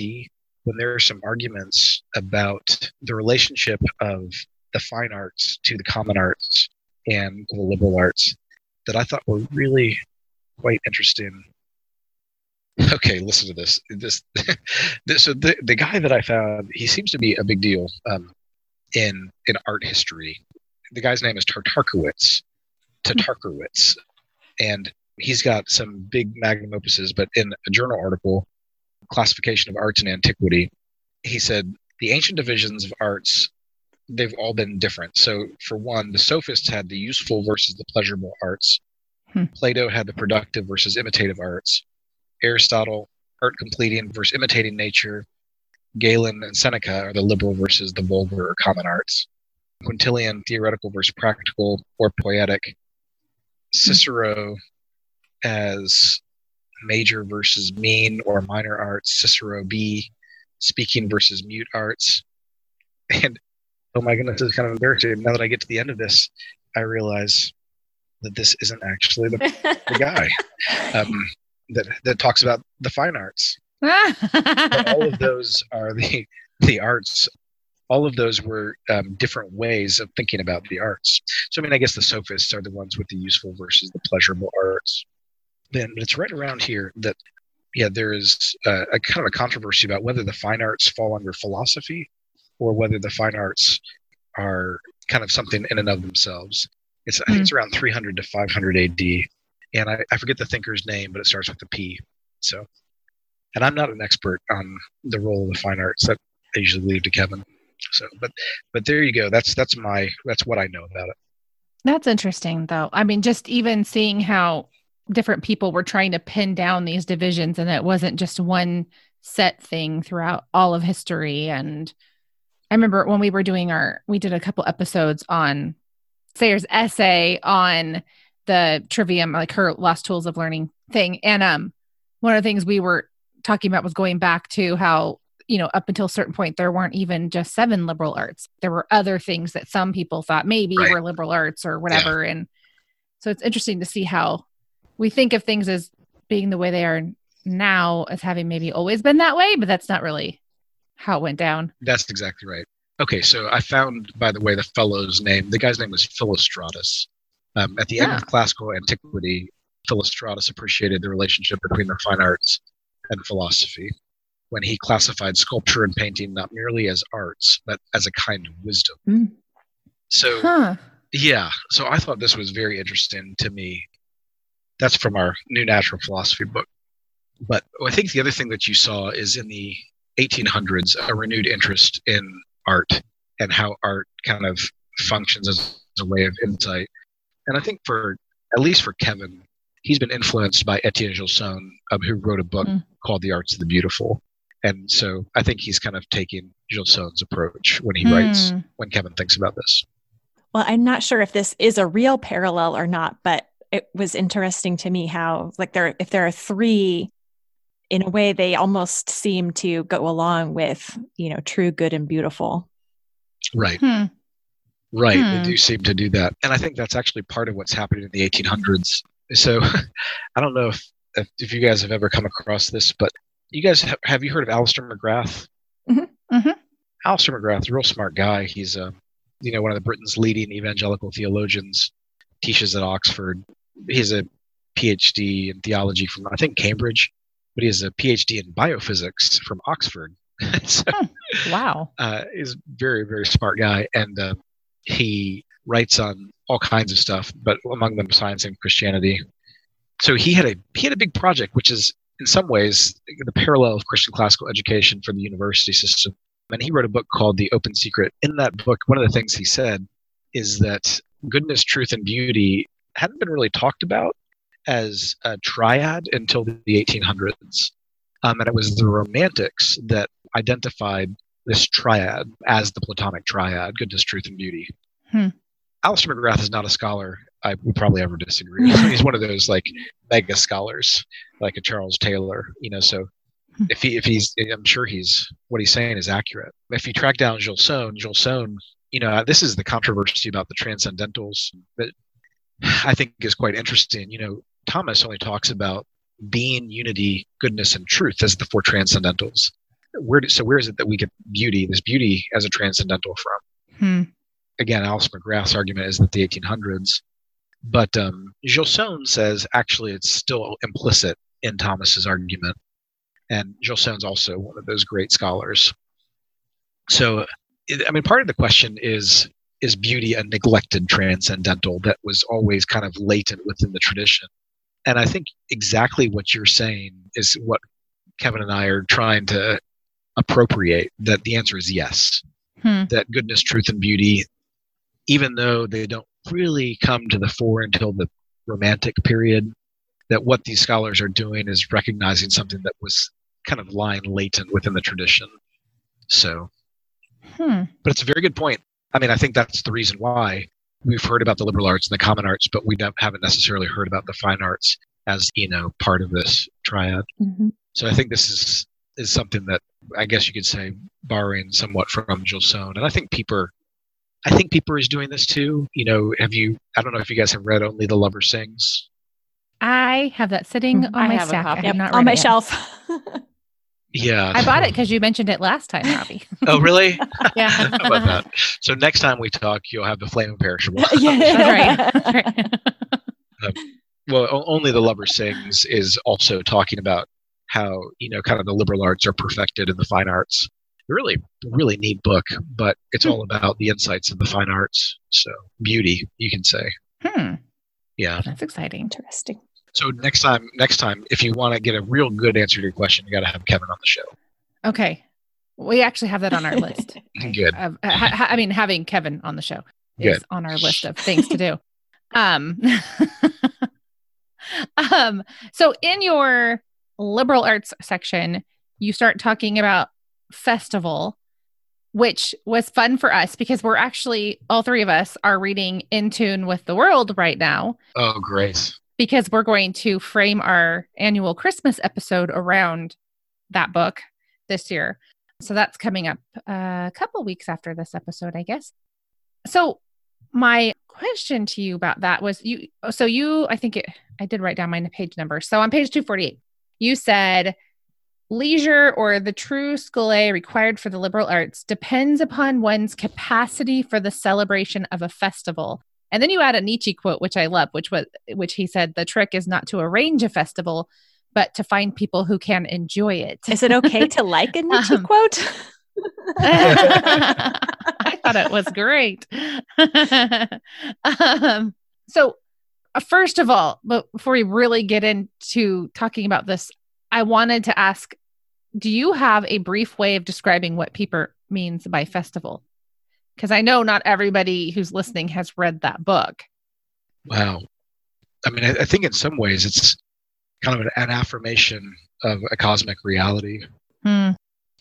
when there are some arguments about the relationship of the fine arts to the common arts and the liberal arts that I thought were really quite interesting. Okay, listen to this. This, this so the the guy that I found, he seems to be a big deal um, in in art history. The guy's name is Tartarkowitz, Tatarkowitz, and he's got some big magnum opuses. But in a journal article, classification of arts and antiquity, he said the ancient divisions of arts they've all been different. So for one, the sophists had the useful versus the pleasurable arts. Hmm. Plato had the productive versus imitative arts. Aristotle, art completing versus imitating nature. Galen and Seneca are the liberal versus the vulgar or common arts. Quintilian, theoretical versus practical or poetic. Hmm. Cicero as major versus mean or minor arts. Cicero B, speaking versus mute arts. And oh my goodness, it's kind of embarrassing. Now that I get to the end of this, I realize that this isn't actually the, the guy um, that that talks about the fine arts. all of those are the the arts. All of those were um, different ways of thinking about the arts. So I mean, I guess the sophists are the ones with the useful versus the pleasurable arts. Then, it's right around here that yeah, there is a, a kind of a controversy about whether the fine arts fall under philosophy or whether the fine arts are kind of something in and of themselves. It's I think it's hmm. around 300 to 500 AD, and I, I forget the thinker's name, but it starts with a P. So, and I'm not an expert on the role of the fine arts. That I usually leave to Kevin. So, but but there you go. That's that's my that's what I know about it. That's interesting, though. I mean, just even seeing how different people were trying to pin down these divisions, and it wasn't just one set thing throughout all of history. And I remember when we were doing our, we did a couple episodes on Sayers' essay on the trivium, like her lost tools of learning thing. And um, one of the things we were talking about was going back to how, you know, up until a certain point, there weren't even just seven liberal arts. There were other things that some people thought maybe right. were liberal arts or whatever. Yeah. And so it's interesting to see how we think of things as being the way they are now as having maybe always been that way, but that's not really how it went down. That's exactly right. Okay, so I found, by the way, the fellow's name. The guy's name was Philostratus. Um, at the end of ah. classical antiquity, Philostratus appreciated the relationship between the fine arts and philosophy when he classified sculpture and painting not merely as arts, but as a kind of wisdom. Mm. So, huh. yeah, so I thought this was very interesting to me. That's from our new natural philosophy book. But I think the other thing that you saw is in the 1800s a renewed interest in art and how art kind of functions as a way of insight. And I think for at least for Kevin, he's been influenced by Etienne Gilson, um, who wrote a book mm. called The Arts of the Beautiful. And so I think he's kind of taking Gilson's approach when he mm. writes, when Kevin thinks about this. Well, I'm not sure if this is a real parallel or not, but it was interesting to me how, like, there, if there are three in a way they almost seem to go along with you know true good and beautiful right hmm. right hmm. they do seem to do that and i think that's actually part of what's happening in the 1800s so i don't know if, if, if you guys have ever come across this but you guys have, have you heard of Alister McGrath? Mm-hmm. Mm-hmm. Alister McGrath, a real smart guy. He's a, uh, you know, one of the Britain's leading evangelical theologians. Teaches at Oxford. He's a PhD in theology from I think Cambridge, but he has a PhD in biophysics from Oxford. so, wow. Uh, he's very very smart guy, and uh, he writes on all kinds of stuff, but among them science and Christianity. So he had a he had a big project, which is in some ways the parallel of Christian classical education for the university system. And he wrote a book called The Open Secret. In that book, one of the things he said is that goodness, truth, and beauty hadn't been really talked about as a triad until the 1800s. Um, and it was the Romantics that identified this triad as the Platonic triad goodness, truth, and beauty. Hmm. Alister McGrath is not a scholar I would probably ever disagree with. He's one of those like mega scholars, like a Charles Taylor, you know. So hmm. if he if he's, I'm sure he's what he's saying is accurate. If you track down Gilson, Gilson, you know, this is the controversy about the transcendentals that I think is quite interesting. You know, Thomas only talks about being, unity, goodness, and truth as the four transcendentals. Where do, so where is it that we get beauty, this beauty as a transcendental from? Hmm. Again, Alister McGrath's argument is that the 1800s, but um, Gilson says actually it's still implicit in Thomas's argument, and Gilson's also one of those great scholars. So, I mean, part of the question is is beauty a neglected transcendental that was always kind of latent within the tradition? And I think exactly what you're saying is what Kevin and I are trying to appropriate. That the answer is yes. Hmm. That goodness, truth, and beauty, even though they don't really come to the fore until the Romantic period, that what these scholars are doing is recognizing something that was kind of lying latent within the tradition. So, hmm. but it's a very good point. I mean, I think that's the reason why we've heard about the liberal arts and the common arts, but we haven't necessarily heard about the fine arts as you know part of this triad. Mm-hmm. So I think this is is something that I guess you could say borrowing somewhat from Gilson, and I think Pieper. I think Pieper is doing this too. You know, have you? I don't know if you guys have read Only the Lover Sings. I have that sitting mm-hmm. on I my stack. I have not on my shelf. Yeah. I bought it because you mentioned it last time, Ravi. oh, really? yeah. How about that? So next time we talk, you'll have the flame imperishable. yeah. That's right. That's right. um, well, only the lover sings is also talking about how you know kind of the liberal arts are perfected in the fine arts. Really, really neat book, but it's all about the insights of the fine arts. So beauty, you can say. Hmm. Yeah, that's exciting. Interesting. So next time, next time, if you want to get a real good answer to your question, you got to have Kevin on the show. Okay, we actually have that on our list. good. Uh, ha- I mean, having Kevin on the show is good. on our list of things to do. Um, um, so in your liberal arts section, you start talking about festival, which was fun for us because we're actually all three of us are reading in tune with the world right now. Oh, great! Because we're going to frame our annual Christmas episode around that book this year. So that's coming up uh, a couple weeks after this episode, I guess. So my question to you about that was you so you I think it I did write down my page number. So on page 248, you said leisure or the true scholé required for the liberal arts depends upon one's capacity for the celebration of a festival and then you add a Nietzsche quote, which I love, which was which he said, the trick is not to arrange a festival, but to find people who can enjoy it. Is it okay to like a Nietzsche um, quote? I thought it was great. um, so, uh, first of all, but before we really get into talking about this, I wanted to ask do you have a brief way of describing what Pieper means by festival? Because I know not everybody who's listening has read that book. Wow. I mean, I, I think in some ways it's kind of an, an affirmation of a cosmic reality. Hmm.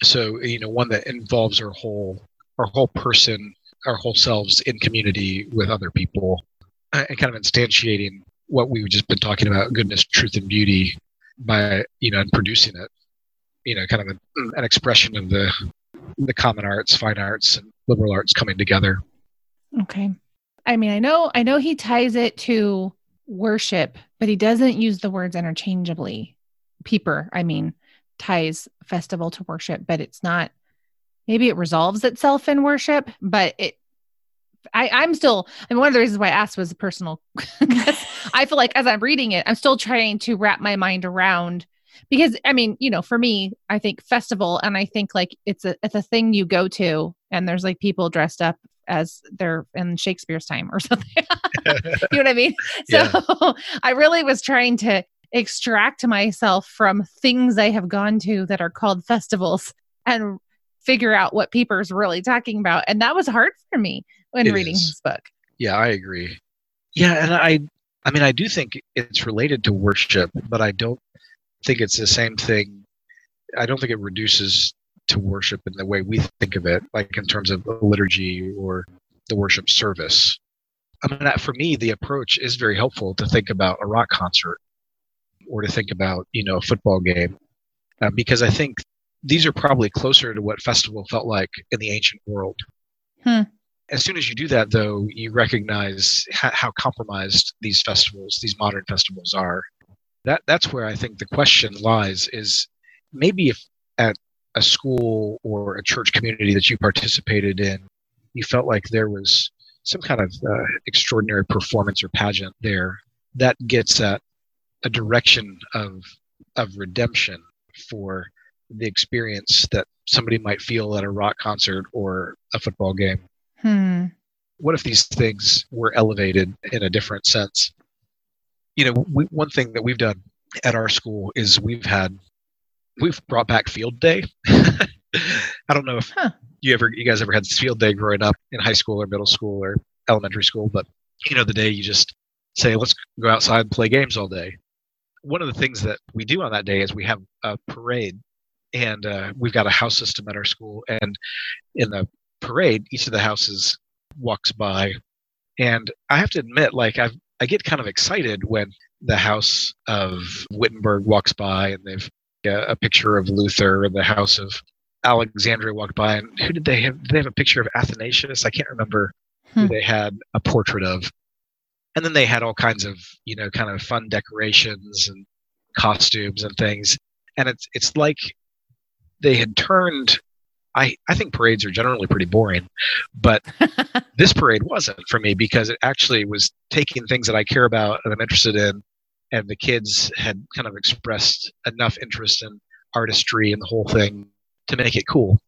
So, you know, one that involves our whole our whole person, our whole selves in community with other people, and kind of instantiating what we've just been talking about goodness, truth, and beauty by, you know, and producing it. You know, kind of an, an expression of the the common arts, fine arts, and liberal arts coming together. Okay. I mean, I know, I know he ties it to worship, but he doesn't use the words interchangeably. Pieper, I mean, ties festival to worship, but it's not. Maybe it resolves itself in worship, but it. I, I'm still, and one of the reasons why I asked was personal. I feel like as I'm reading it, I'm still trying to wrap my mind around because I mean, you know, for me, I think festival, and I think like it's a it's a thing you go to, and there's like people dressed up as they're in Shakespeare's time or something. you know what I mean? So yeah. I really was trying to extract myself from things I have gone to that are called festivals and figure out what Pieper's really talking about. And that was hard for me when it reading is. his book. Yeah, I agree. Yeah, and I I mean I do think it's related to worship, but I don't think it's the same thing. I don't think it reduces to worship in the way we think of it, like in terms of liturgy or the worship service. I mean, for me, the approach is very helpful to think about a rock concert or to think about, you know, a football game, uh, because I think these are probably closer to what festival felt like in the ancient world. Hmm. As soon as you do that, though, you recognize how, how compromised these festivals, these modern festivals, are. That that's where I think the question lies. Is maybe if at a school or a church community that you participated in, you felt like there was some kind of uh, extraordinary performance or pageant there that gets at a direction of of redemption for the experience that somebody might feel at a rock concert or a football game. Hmm. What if these things were elevated in a different sense? You know, we, one thing that we've done at our school is we've had we've brought back field day. I don't know if huh. you ever you guys ever had this field day growing up in high school or middle school or elementary school, but you know the day you just say let's go outside and play games all day. One of the things that we do on that day is we have a parade, and uh, we've got a house system at our school, and in the parade, each of the houses walks by, and I have to admit, like I I get kind of excited when the house of Wittenberg walks by and they've a, a picture of Luther in the house of Alexandria walked by, and who did they have? Did they have a picture of Athanasius? I can't remember hmm. who they had a portrait of. And then they had all kinds of, you know, kind of fun decorations and costumes and things. And it's it's like they had turned. I I think parades are generally pretty boring, but this parade wasn't for me because it actually was taking things that I care about and I'm interested in and the kids had kind of expressed enough interest in artistry and the whole thing to make it cool.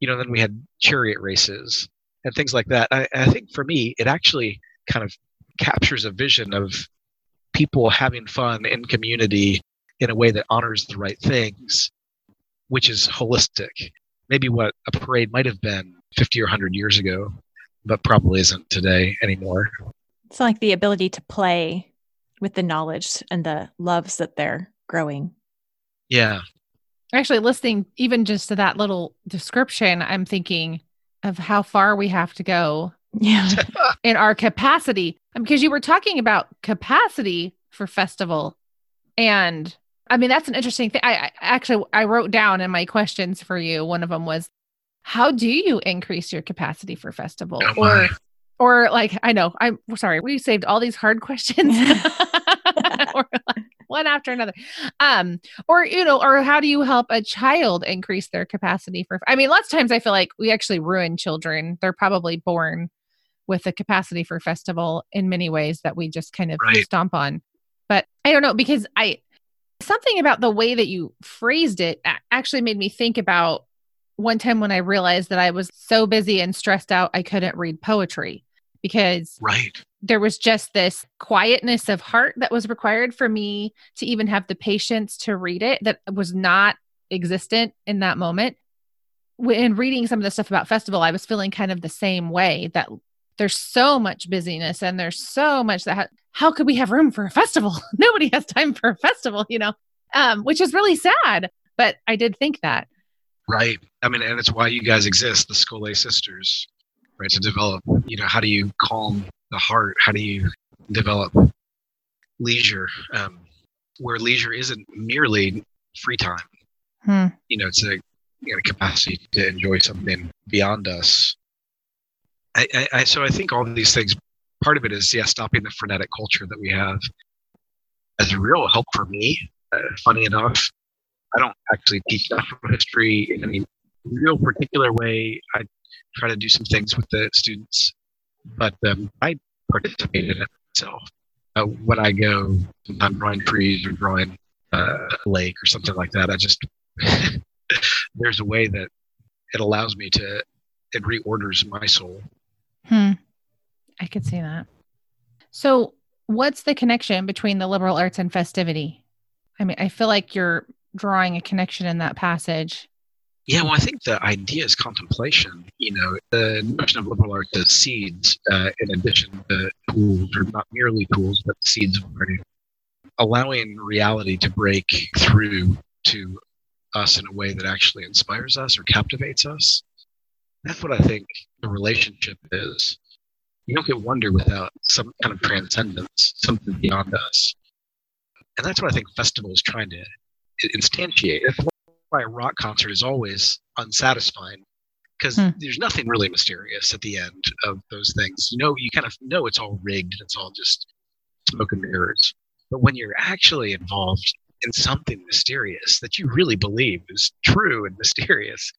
You know, then we had chariot races and things like that. I, I think for me, it actually kind of captures a vision of people having fun in community in a way that honors the right things, which is holistic. Maybe what a parade might have been 50 or 100 years ago, but probably isn't today anymore. It's like the ability to play with the knowledge and the loves that they're growing. Yeah. Actually, listening even just to that little description, I'm thinking of how far we have to go yeah. in our capacity. Because you were talking about capacity for festival. And I mean, that's an interesting thing. I, I actually I wrote down in my questions for you. One of them was, how do you increase your capacity for festival? Oh or or like I know I'm sorry, we saved all these hard questions. or like one after another. Um, or you know, or how do you help a child increase their capacity for I mean, lots of times I feel like we actually ruin children. They're probably born with a capacity for festival in many ways that we just kind of right. stomp on. But I don't know because I something about the way that you phrased it actually made me think about one time when I realized that I was so busy and stressed out I couldn't read poetry because right. there was just this quietness of heart that was required for me to even have the patience to read it that was not existent in that moment. When reading some of the stuff about festival i was feeling kind of the same way that there's so much busyness and there's so much that ha- how could we have room for a festival nobody has time for a festival you know um, which is really sad but i did think that right i mean and it's why you guys exist the Scholé sisters right? To develop, you know, how do you calm the heart? How do you develop leisure? Um, where leisure isn't merely free time. Hmm. You know, it's a you know, capacity to enjoy something beyond us. I, I, so I think all these things, part of it is, yeah, stopping the frenetic culture that we have as a real help for me. Uh, funny enough, I don't actually teach national history in any real particular way. I try to do some things with the students, but um, I participate in it myself. Uh, when I go, I'm drawing trees or drawing uh, a lake or something like that. I just there's a way that it allows me to it reorders my soul. Hmm. I could see that. So, what's the connection between the liberal arts and festivity? I mean, I feel like you're drawing a connection in that passage. Yeah, well, I think the idea is contemplation. You know, the notion of liberal arts as seeds, uh, in addition to tools, or not merely tools, but seeds of learning, allowing reality to break through to us in a way that actually inspires us or captivates us. That's what I think the relationship is. You don't get wonder without some kind of transcendence, something beyond us. And that's what I think festival is trying to instantiate. That's why a rock concert is always unsatisfying because hmm. there's nothing really mysterious at the end of those things. You know, you kind of know it's all rigged and it's all just smoke and mirrors. But when you're actually involved in something mysterious that you really believe is true and mysterious,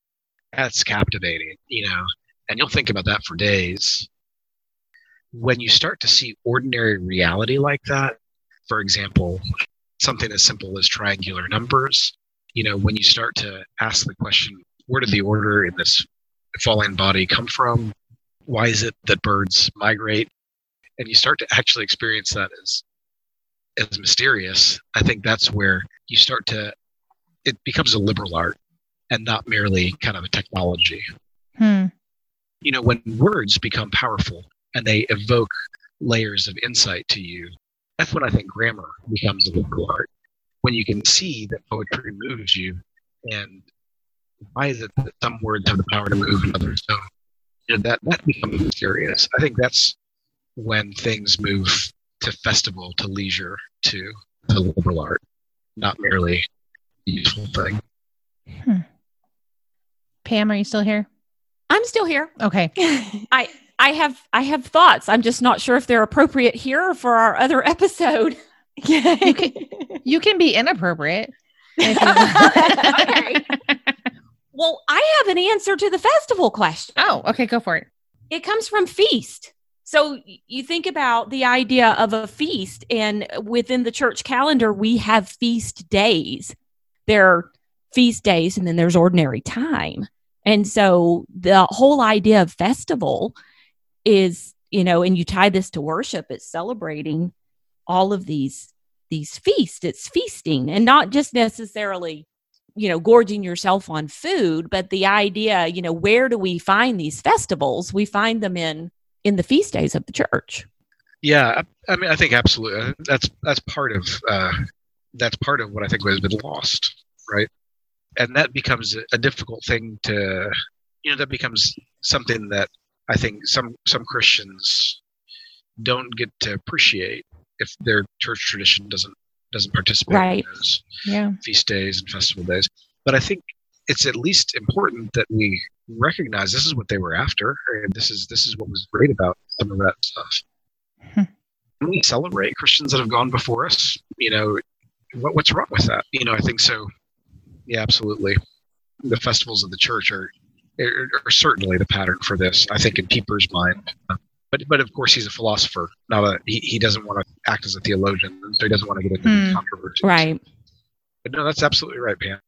that's captivating, you know, and you'll think about that for days. When you start to see ordinary reality like that, for example, something as simple as triangular numbers, you know, when you start to ask the question, where did the order in this falling body come from? Why is it that birds migrate? And you start to actually experience that as as mysterious, I think that's where you start to it becomes a liberal art and not merely kind of a technology. Hmm. You know, when words become powerful and they evoke layers of insight to you, that's when I think grammar becomes a liberal art. When you can see that poetry moves you, and why is it that some words have the power to move and others don't? You know, that that becomes mysterious. I think that's when things move to festival, to leisure, to to liberal art, not merely a useful thing. Hmm. Pam, are you still here? I'm still here. Okay. I I have I have thoughts. I'm just not sure if they're appropriate here or for our other episode. you, can, you can be inappropriate. okay. Well, I have an answer to the festival question. Oh, okay, go for it. It comes from feast. So you think about the idea of a feast, and within the church calendar, we have feast days. There are feast days, and then there's ordinary time. And so the whole idea of festival is, you know, and you tie this to worship, it's celebrating all of these these feasts. It's feasting and not just necessarily you know gorging yourself on food but the idea you know where do we find these festivals we find them in in the feast days of the church. Yeah, I, mean, I think absolutely. That's that's part of uh, that's part of what I think has been lost, right? And that becomes a difficult thing to, you know, that becomes something that I think some some Christians don't get to appreciate if their church tradition doesn't doesn't participate right. in those yeah. feast days and festival days. But I think it's at least important that we recognize this is what they were after, and this is this is what was great about some of that stuff. Hmm. We celebrate Christians that have gone before us. You know, what, what's wrong with that? You know, I think so. Yeah, absolutely. The festivals of the church are are, are certainly the pattern for this. I think in Pieper's mind. But, but of course he's a philosopher. Not a he, he doesn't want to act as a theologian, so he doesn't want to get into hmm. controversy. Right. But no, that's absolutely right, Pam.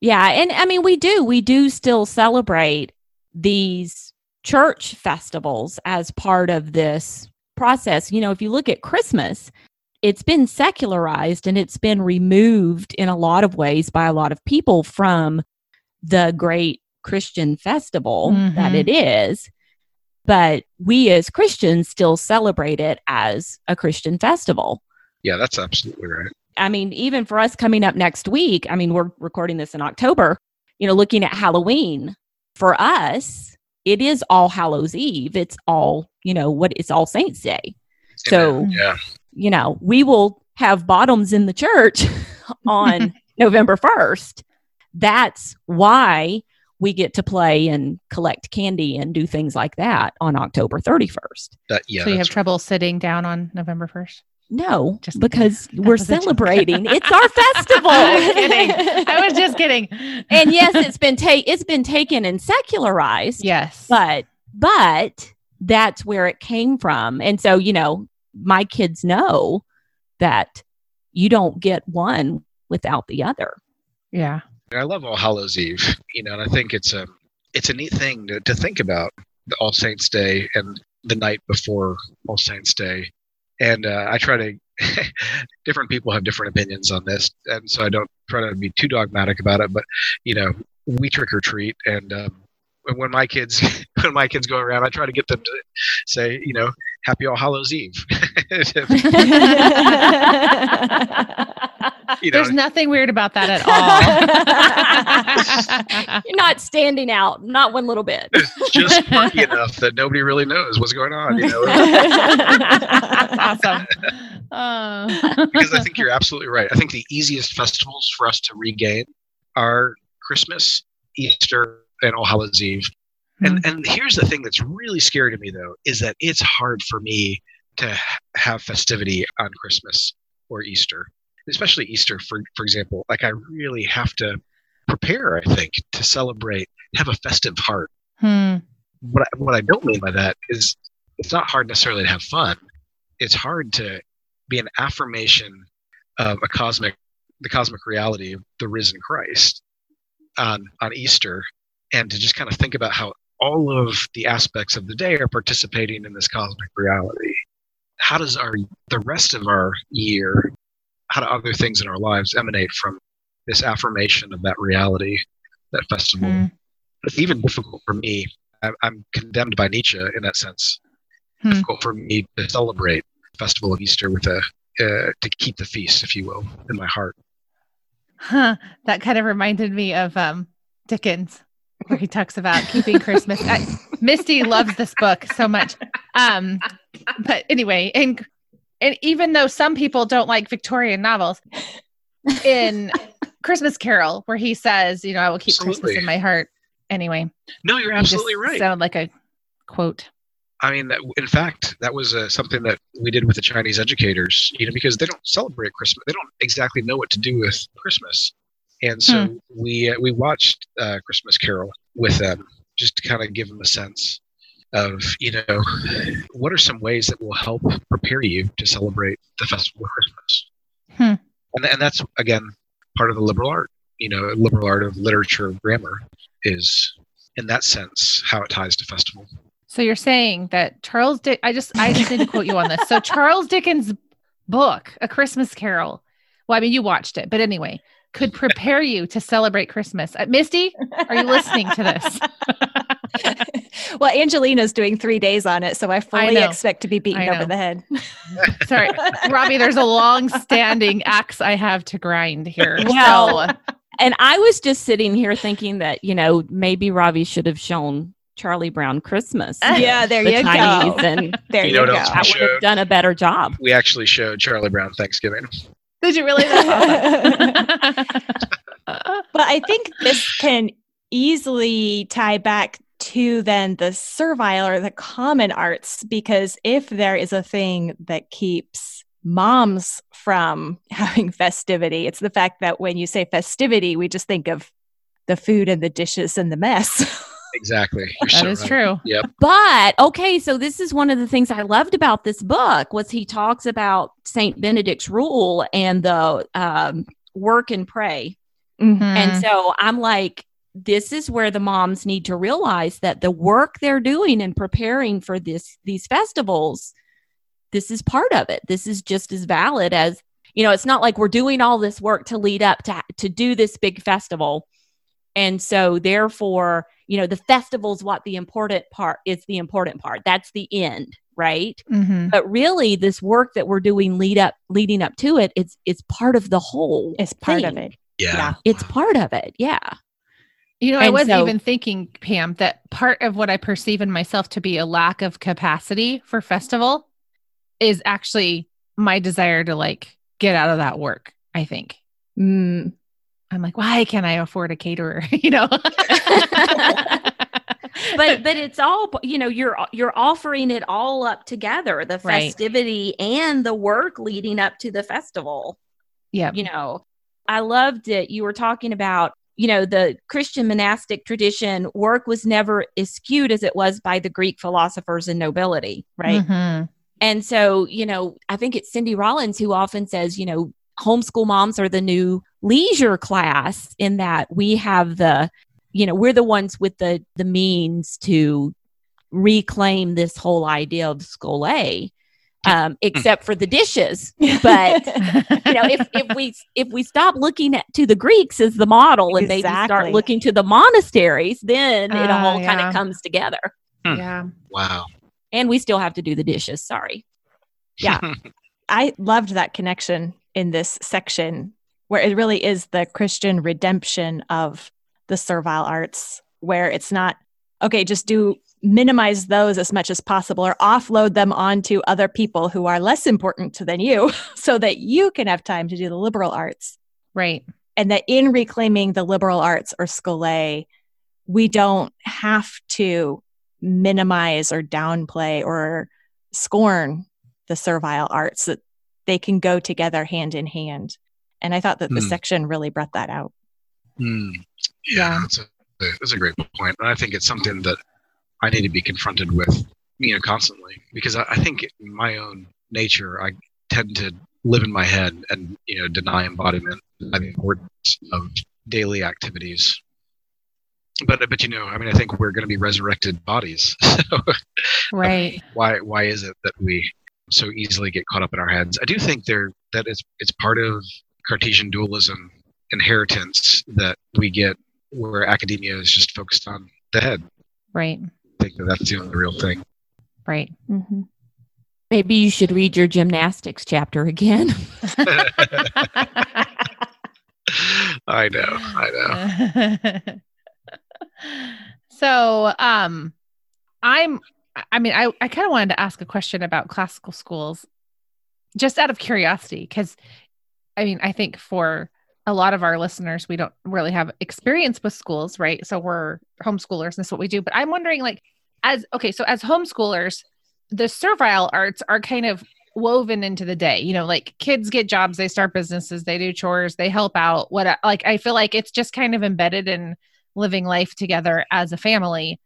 Yeah. And I mean, we do, we do still celebrate these church festivals as part of this process. You know, if you look at Christmas, it's been secularized and it's been removed in a lot of ways by a lot of people from the great Christian festival mm-hmm. that it is. But we as Christians still celebrate it as a Christian festival. Yeah, that's absolutely right. I mean, even for us coming up next week, I mean, we're recording this in October, you know, looking at Halloween. For us, it is all Hallows Eve. It's all, you know, what it's all Saints Day. So, yeah. You know, we will have bottoms in the church on November 1st. That's why we get to play and collect candy and do things like that on October 31st. That, uh, yeah, so you have right. trouble sitting down on November 1st? No, Just because kidding. We're was a joke. celebrating. it's our festival. I was. I was just kidding. and yes, it's been ta- it's been taken and secularized. yes, But but that's where it came from. And so, you know, my kids know that you don't get one without the other. yeah, I love All Hallows Eve, you know, and I think it's a it's a neat thing to, to think about the All Saints Day and the night before All Saints Day. And uh, I try to different people have different opinions on this, and so I don't try to be too dogmatic about it. But you know, we trick or treat, and um, when- when my kids when my kids go around, I try to get them to say, you know, Happy All Hallows Eve. you know, there's nothing weird about that at all. You're not standing out, not one little bit. just quirky enough that nobody really knows what's going on. You know, awesome. Uh, because I think you're absolutely right. I think the easiest festivals for us to regain are Christmas, Easter, and All Hallows Eve. And and here's the thing that's really scary to me though is that it's hard for me to have festivity on Christmas or Easter, especially Easter for for example. Like I really have to prepare. I think to celebrate, have a festive heart. Hmm. What I, what I don't mean by that is it's not hard necessarily to have fun. It's hard to be an affirmation of a cosmic the cosmic reality of the risen Christ on on Easter and to just kind of think about how all of the aspects of the day are participating in this cosmic reality. How does our the rest of our year, how do other things in our lives emanate from this affirmation of that reality, that festival? Hmm. It's even difficult for me. I, I'm condemned by Nietzsche in that sense. Hmm. Difficult for me to celebrate the festival of Easter with a uh, to keep the feast, if you will, in my heart. Huh. That kind of reminded me of um, Dickens, where he talks about keeping Christmas. I, Misty loves this book so much. Um, but anyway, and and even though some people don't like Victorian novels, in Christmas Carol, where he says, you know, I will keep Christmas in my heart. Anyway, No, you're absolutely right. Sounded like a quote. I mean, that, in fact, that was uh, something that we did with the Chinese educators, you know, because they don't celebrate Christmas. They don't exactly know what to do with Christmas. And so we uh, we watched uh, Christmas Carol with them just to kind of give them a sense of, you know, what are some ways that will help prepare you to celebrate the festival of Christmas. Hmm. And, and that's, again, part of the liberal art, you know, liberal art of literature and grammar is, in that sense, how it ties to festival. So you're saying that Charles Dick I just I just need to quote you on this. So Charles Dickens' book, A Christmas Carol. Well, I mean you watched it, but anyway, could prepare you to celebrate Christmas. Uh, Misty, are you listening to this? well, Angelina's doing three days on it, so I fully know. expect to be beaten over the head. Sorry, Ravi, there's a long standing axe I have to grind here. Well, so And I was just sitting here thinking that, you know, maybe Ravi should have shown Charlie Brown Christmas. yeah, there the you Chinese go. and There You you, know what go. else I would have done a better job. We actually showed Charlie Brown Thanksgiving. Did you really? But I think this can easily tie back to then the servile or the common arts, because if there is a thing that keeps moms from having festivity, it's the fact that when you say festivity, we just think of the food and the dishes and the mess. Exactly. You're that so is right. true. Yep. But okay, so this is one of the things I loved about this book was he talks about Saint Benedict's rule and the um, work and pray. Mm-hmm. And so I'm like, this is where the moms need to realize that the work they're doing and preparing for this these festivals, this is part of it. This is just as valid as you know. It's not like we're doing all this work to lead up to to do this big festival, and so therefore, you know, the festival's what the important part is. The important part. That's the end, right? Mhm. But really, this work that we're doing lead up leading up to it, it's it's part of the whole. It's part of it. Yeah. Yeah. It's part of it. Yeah. You know, I And was so- even thinking, Pam, that part of what I perceive in myself to be a lack of capacity for festival is actually my desire to like get out of that work. I think Mm. I'm like, why can't I afford a caterer? you know, but but it's all you know you're you're offering it all up together the Right. festivity and the work leading up to the festival Yeah. you know i loved it you were talking about you know the christian monastic tradition work was never as skewed as it was by the greek philosophers and nobility right. Mhm. and so you know i think it's cindy rollins who often says you know homeschool moms are the new leisure class in that we have the you know we're the ones with the the means to reclaim this whole idea of scholé, um, except for the dishes. But you know if, if we if we stop looking at to the greeks as the model and maybe start looking to the monasteries then it Ah, all kind of comes together. Yeah. Wow. and we still have to do the dishes sorry. Yeah. I loved that connection in this section where it really is the Christian redemption of the servile arts, where it's not, okay, just do minimize those as much as possible or offload them onto other people who are less important than you so that you can have time to do the liberal arts. Right. And that in reclaiming the liberal arts or scholé, we don't have to minimize or downplay or scorn the servile arts, that they can go together hand in hand. And I thought that the Hmm. section really brought that out. Hmm. Yeah. Yeah, that's a that's a great point, and I think it's something that I need to be confronted with, you know, constantly because I, I think in my own nature I tend to live in my head and you know deny embodiment, deny the importance of daily activities. But but you know, I mean, I think we're going to be resurrected bodies. So Right. why why is it that we so easily get caught up in our heads? I do think there that it's it's part of Cartesian dualism inheritance that we get where academia is just focused on the head. Right. I think that that's the only real thing. Right. Mm-hmm. maybe you should read your gymnastics chapter again I know, I know. so um i'm i mean i, I kind of wanted to ask a question about classical schools just out of curiosity because i mean i think for a lot of our listeners we don't really have experience with schools right? So we're homeschoolers and that's what we do. But i'm wondering like as okay so as homeschoolers the servile arts are kind of woven into the day you know like kids get jobs they start businesses they do chores they help out what like i feel like it's just kind of embedded in living life together as a family.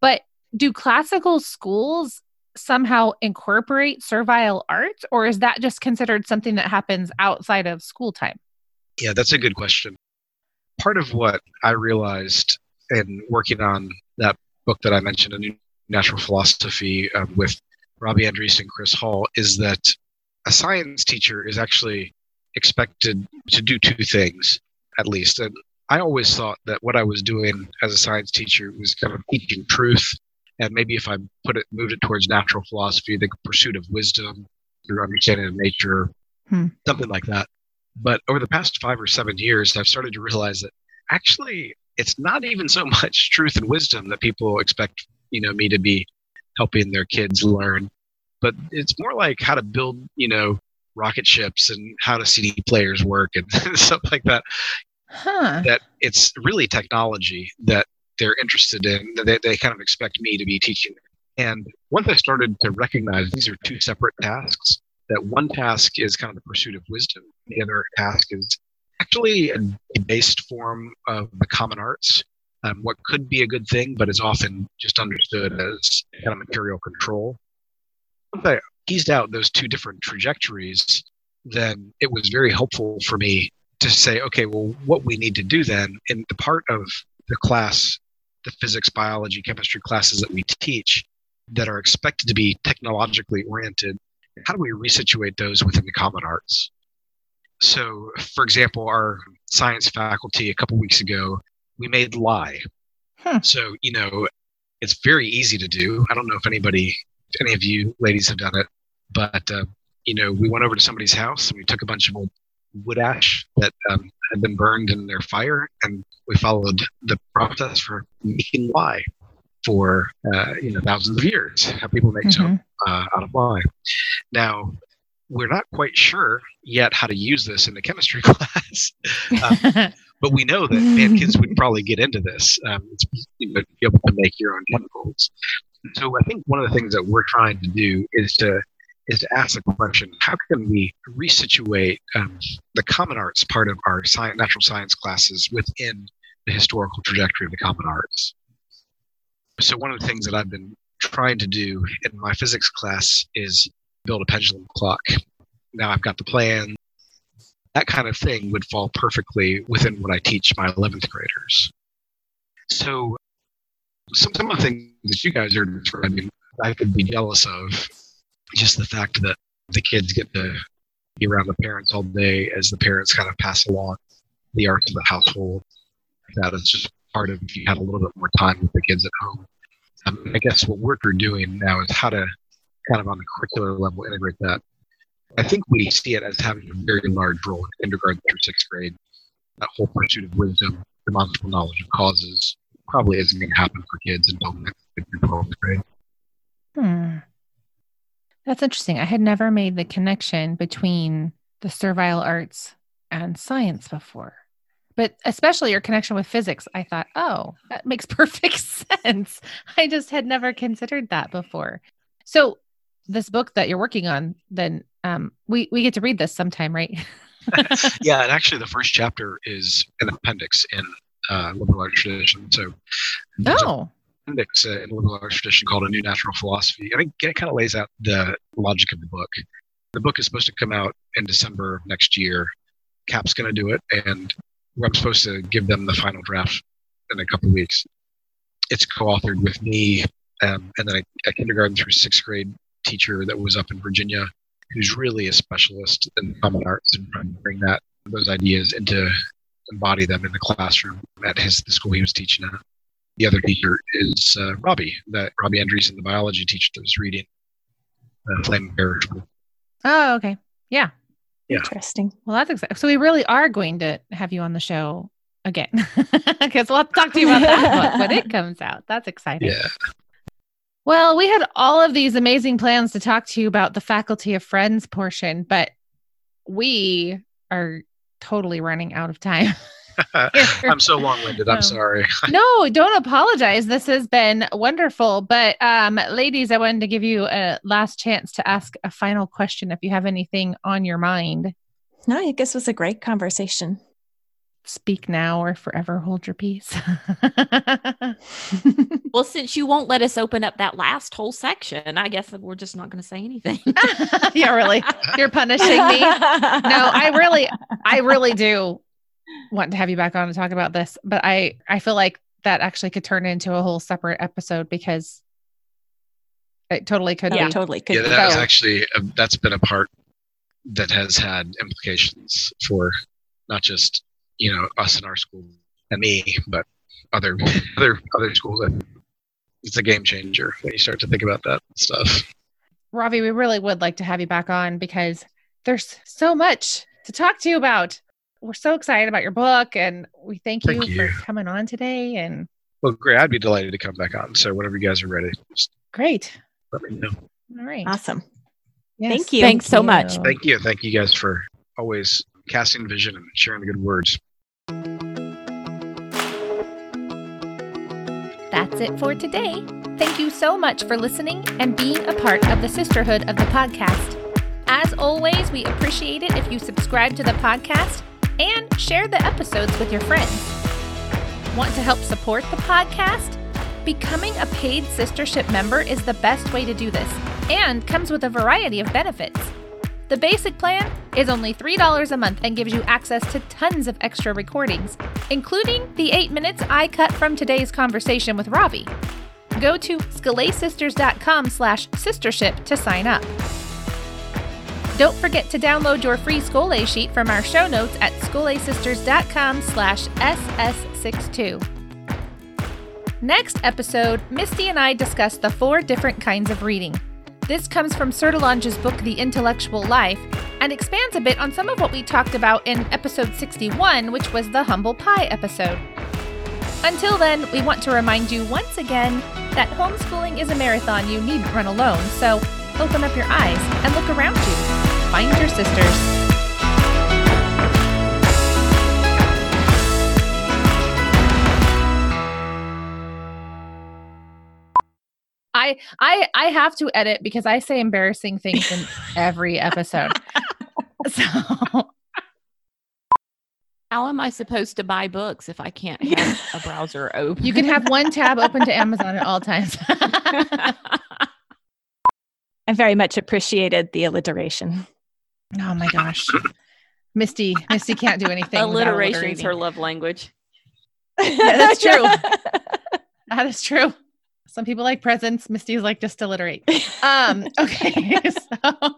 But do classical schools somehow incorporate servile arts or is that just considered something that happens outside of school time Yeah, that's a good question. Part of what I realized in working on that book that I mentioned, A New Natural Philosophy, um, with Robbie Andreessen and Chris Hall, is that a science teacher is actually expected to do two things, at least. And I always thought that what I was doing as a science teacher was kind of teaching truth. And maybe if I put it, moved it towards natural philosophy, the pursuit of wisdom through understanding of nature, Hmm. something like that. But over the past five or seven years, I've started to realize that actually it's not even so much truth and wisdom that people expect, you know, me to be helping their kids learn, but it's more like how to build, you know, rocket ships and how do CD players work and stuff like that. huh That it's really technology that they're interested in. They, they kind of expect me to be teaching. And once I started to recognize these are two separate tasks, that one task is kind of the pursuit of wisdom, the other task is actually a debased form of the common arts. Um, what could be a good thing, but is often just understood as kind of material control. Once I teased out those two different trajectories, then it was very helpful for me to say, okay, well, what we need to do then in the part of the class, the physics, biology, chemistry classes that we teach that are expected to be technologically oriented, how do we resituate those within the common arts? So, for example, our science faculty a couple weeks ago, we made lye. Hmm. So, you know, it's very easy to do. I don't know if anybody, if any of you ladies have done it, but, uh, you know, we went over to somebody's house and we took a bunch of old wood ash that um, had been burned in their fire and we followed the process for making lye for, uh, you know, thousands of years, how people make soap Mhm. uh, out of lye. Now, we're not quite sure yet how to use this in the chemistry class. Uh, but we know that man, kids would probably get into this. Um, it's you know, be able to make your own chemicals. So I think one of the things that we're trying to do is to is to ask the question: How can we resituate um, the common arts part of our science, natural science classes within the historical trajectory of the common arts? So one of the things that I've been trying to do in my physics class is build a pendulum clock. Now I've got the plan. That kind of thing would fall perfectly within what I teach my 11th graders. So some, of the things that you guys are describing, I could be jealous of. Just the fact that the kids get to be around the parents all day as the parents kind of pass along the arts of the household. That is just part of if you had a little bit more time with the kids at home. Um, I guess what we're doing now is how to kind of on the curricular level integrate that. I think we see it as having a very large role in kindergarten through sixth grade. That whole pursuit of wisdom, demonstrable knowledge of causes, probably isn't going to happen for kids until next through 12th grade. Hmm. That's interesting. I had never made the connection between the servile arts and science before. But especially your connection with physics, I thought, oh, that makes perfect sense. I just had never considered that before. So, this book that you're working on, then um, we we get to read this sometime, right? yeah, and actually, the first chapter is an appendix in uh, liberal arts tradition. So, oh, appendix uh, in liberal arts tradition called a New Natural Philosophy. And it kind of lays out the logic of the book. The book is supposed to come out in December of next year. Cap's going to do it, and I'm supposed to give them the final draft in a couple weeks. It's co-authored with me um, and then a, a kindergarten through sixth grade teacher that was up in Virginia, who's really a specialist in common arts and trying to bring that those ideas into embody them in the classroom at his the school he was teaching at. The other teacher is uh, Robbie, that Robbie Andreessen, the biology teacher that was reading uh, Flame Perishable. Oh, okay. Yeah. Yeah. Interesting. Well, that's exciting. So we really are going to have you on the show again because we'll have to talk to you about that book when it comes out. That's exciting. Yeah. Well, we had all of these amazing plans to talk to you about the faculty of friends portion, but we are totally running out of time. I'm so long-winded. I'm sorry. no, don't apologize. This has been wonderful. But um, ladies, I wanted to give you a last chance to ask a final question if you have anything on your mind. No, I guess it was a great conversation. Speak now or forever hold your peace. Well, since you won't let us open up that last whole section, I guess we're just not going to say anything. yeah, really. You're punishing me. No, I really, I really do want to have you back on to talk about this, but I, I feel like that actually could turn into a whole separate episode because it totally could oh, yeah, be. totally. Could yeah, be. that was actually a, that's been a part that has had implications for not just you know us in our school and me, but other other other schools. It's a game changer when you start to think about that stuff. Ravi, we really would like to have you back on because there's so much to talk to you about. We're so excited about your book and we thank you, Thank you. for coming on today. And Well, great. I'd be delighted to come back on. So whenever you guys are ready, just great. let me know. All right. Awesome. Yes, Thank you. Thanks so much. Thank you. Thank you guys for always casting vision and sharing the good words. That's it for today. Thank you so much for listening and being a part of the sisterhood of the podcast. As always, we appreciate it if you subscribe to the podcast and share the episodes with your friends. Want to help support the podcast? Becoming a paid sistership member is the best way to do this and comes with a variety of benefits. The basic plan is only $3 a month and gives you access to tons of extra recordings, including the 8 minutes I cut from today's conversation with Ravi. Go to scholesisters.com slash sistership to sign up. Don't forget to download your free Scholé sheet from our show notes at scholesisters.com slash ss62. Next episode, Misty and I discuss the four different kinds of reading. This comes from Sertillanges' book, The Intellectual Life, and expands a bit on some of what we talked about in episode 61, which was the Humble Pie episode. Until then, we want to remind you once again that homeschooling is a marathon you needn't run alone, so open up your eyes and look around you. Find Your Sisters. I I I have to edit because I say embarrassing things in every episode. so how am I supposed to buy books if I can't have a browser open? You can have one tab open to Amazon at all times. I very much appreciated the alliteration. Oh my gosh. Misty, Misty can't do anything. Alliteration is her love language. Yeah, that's true. that is true. Some people like presents. Misty's like just alliterate. Um, okay. So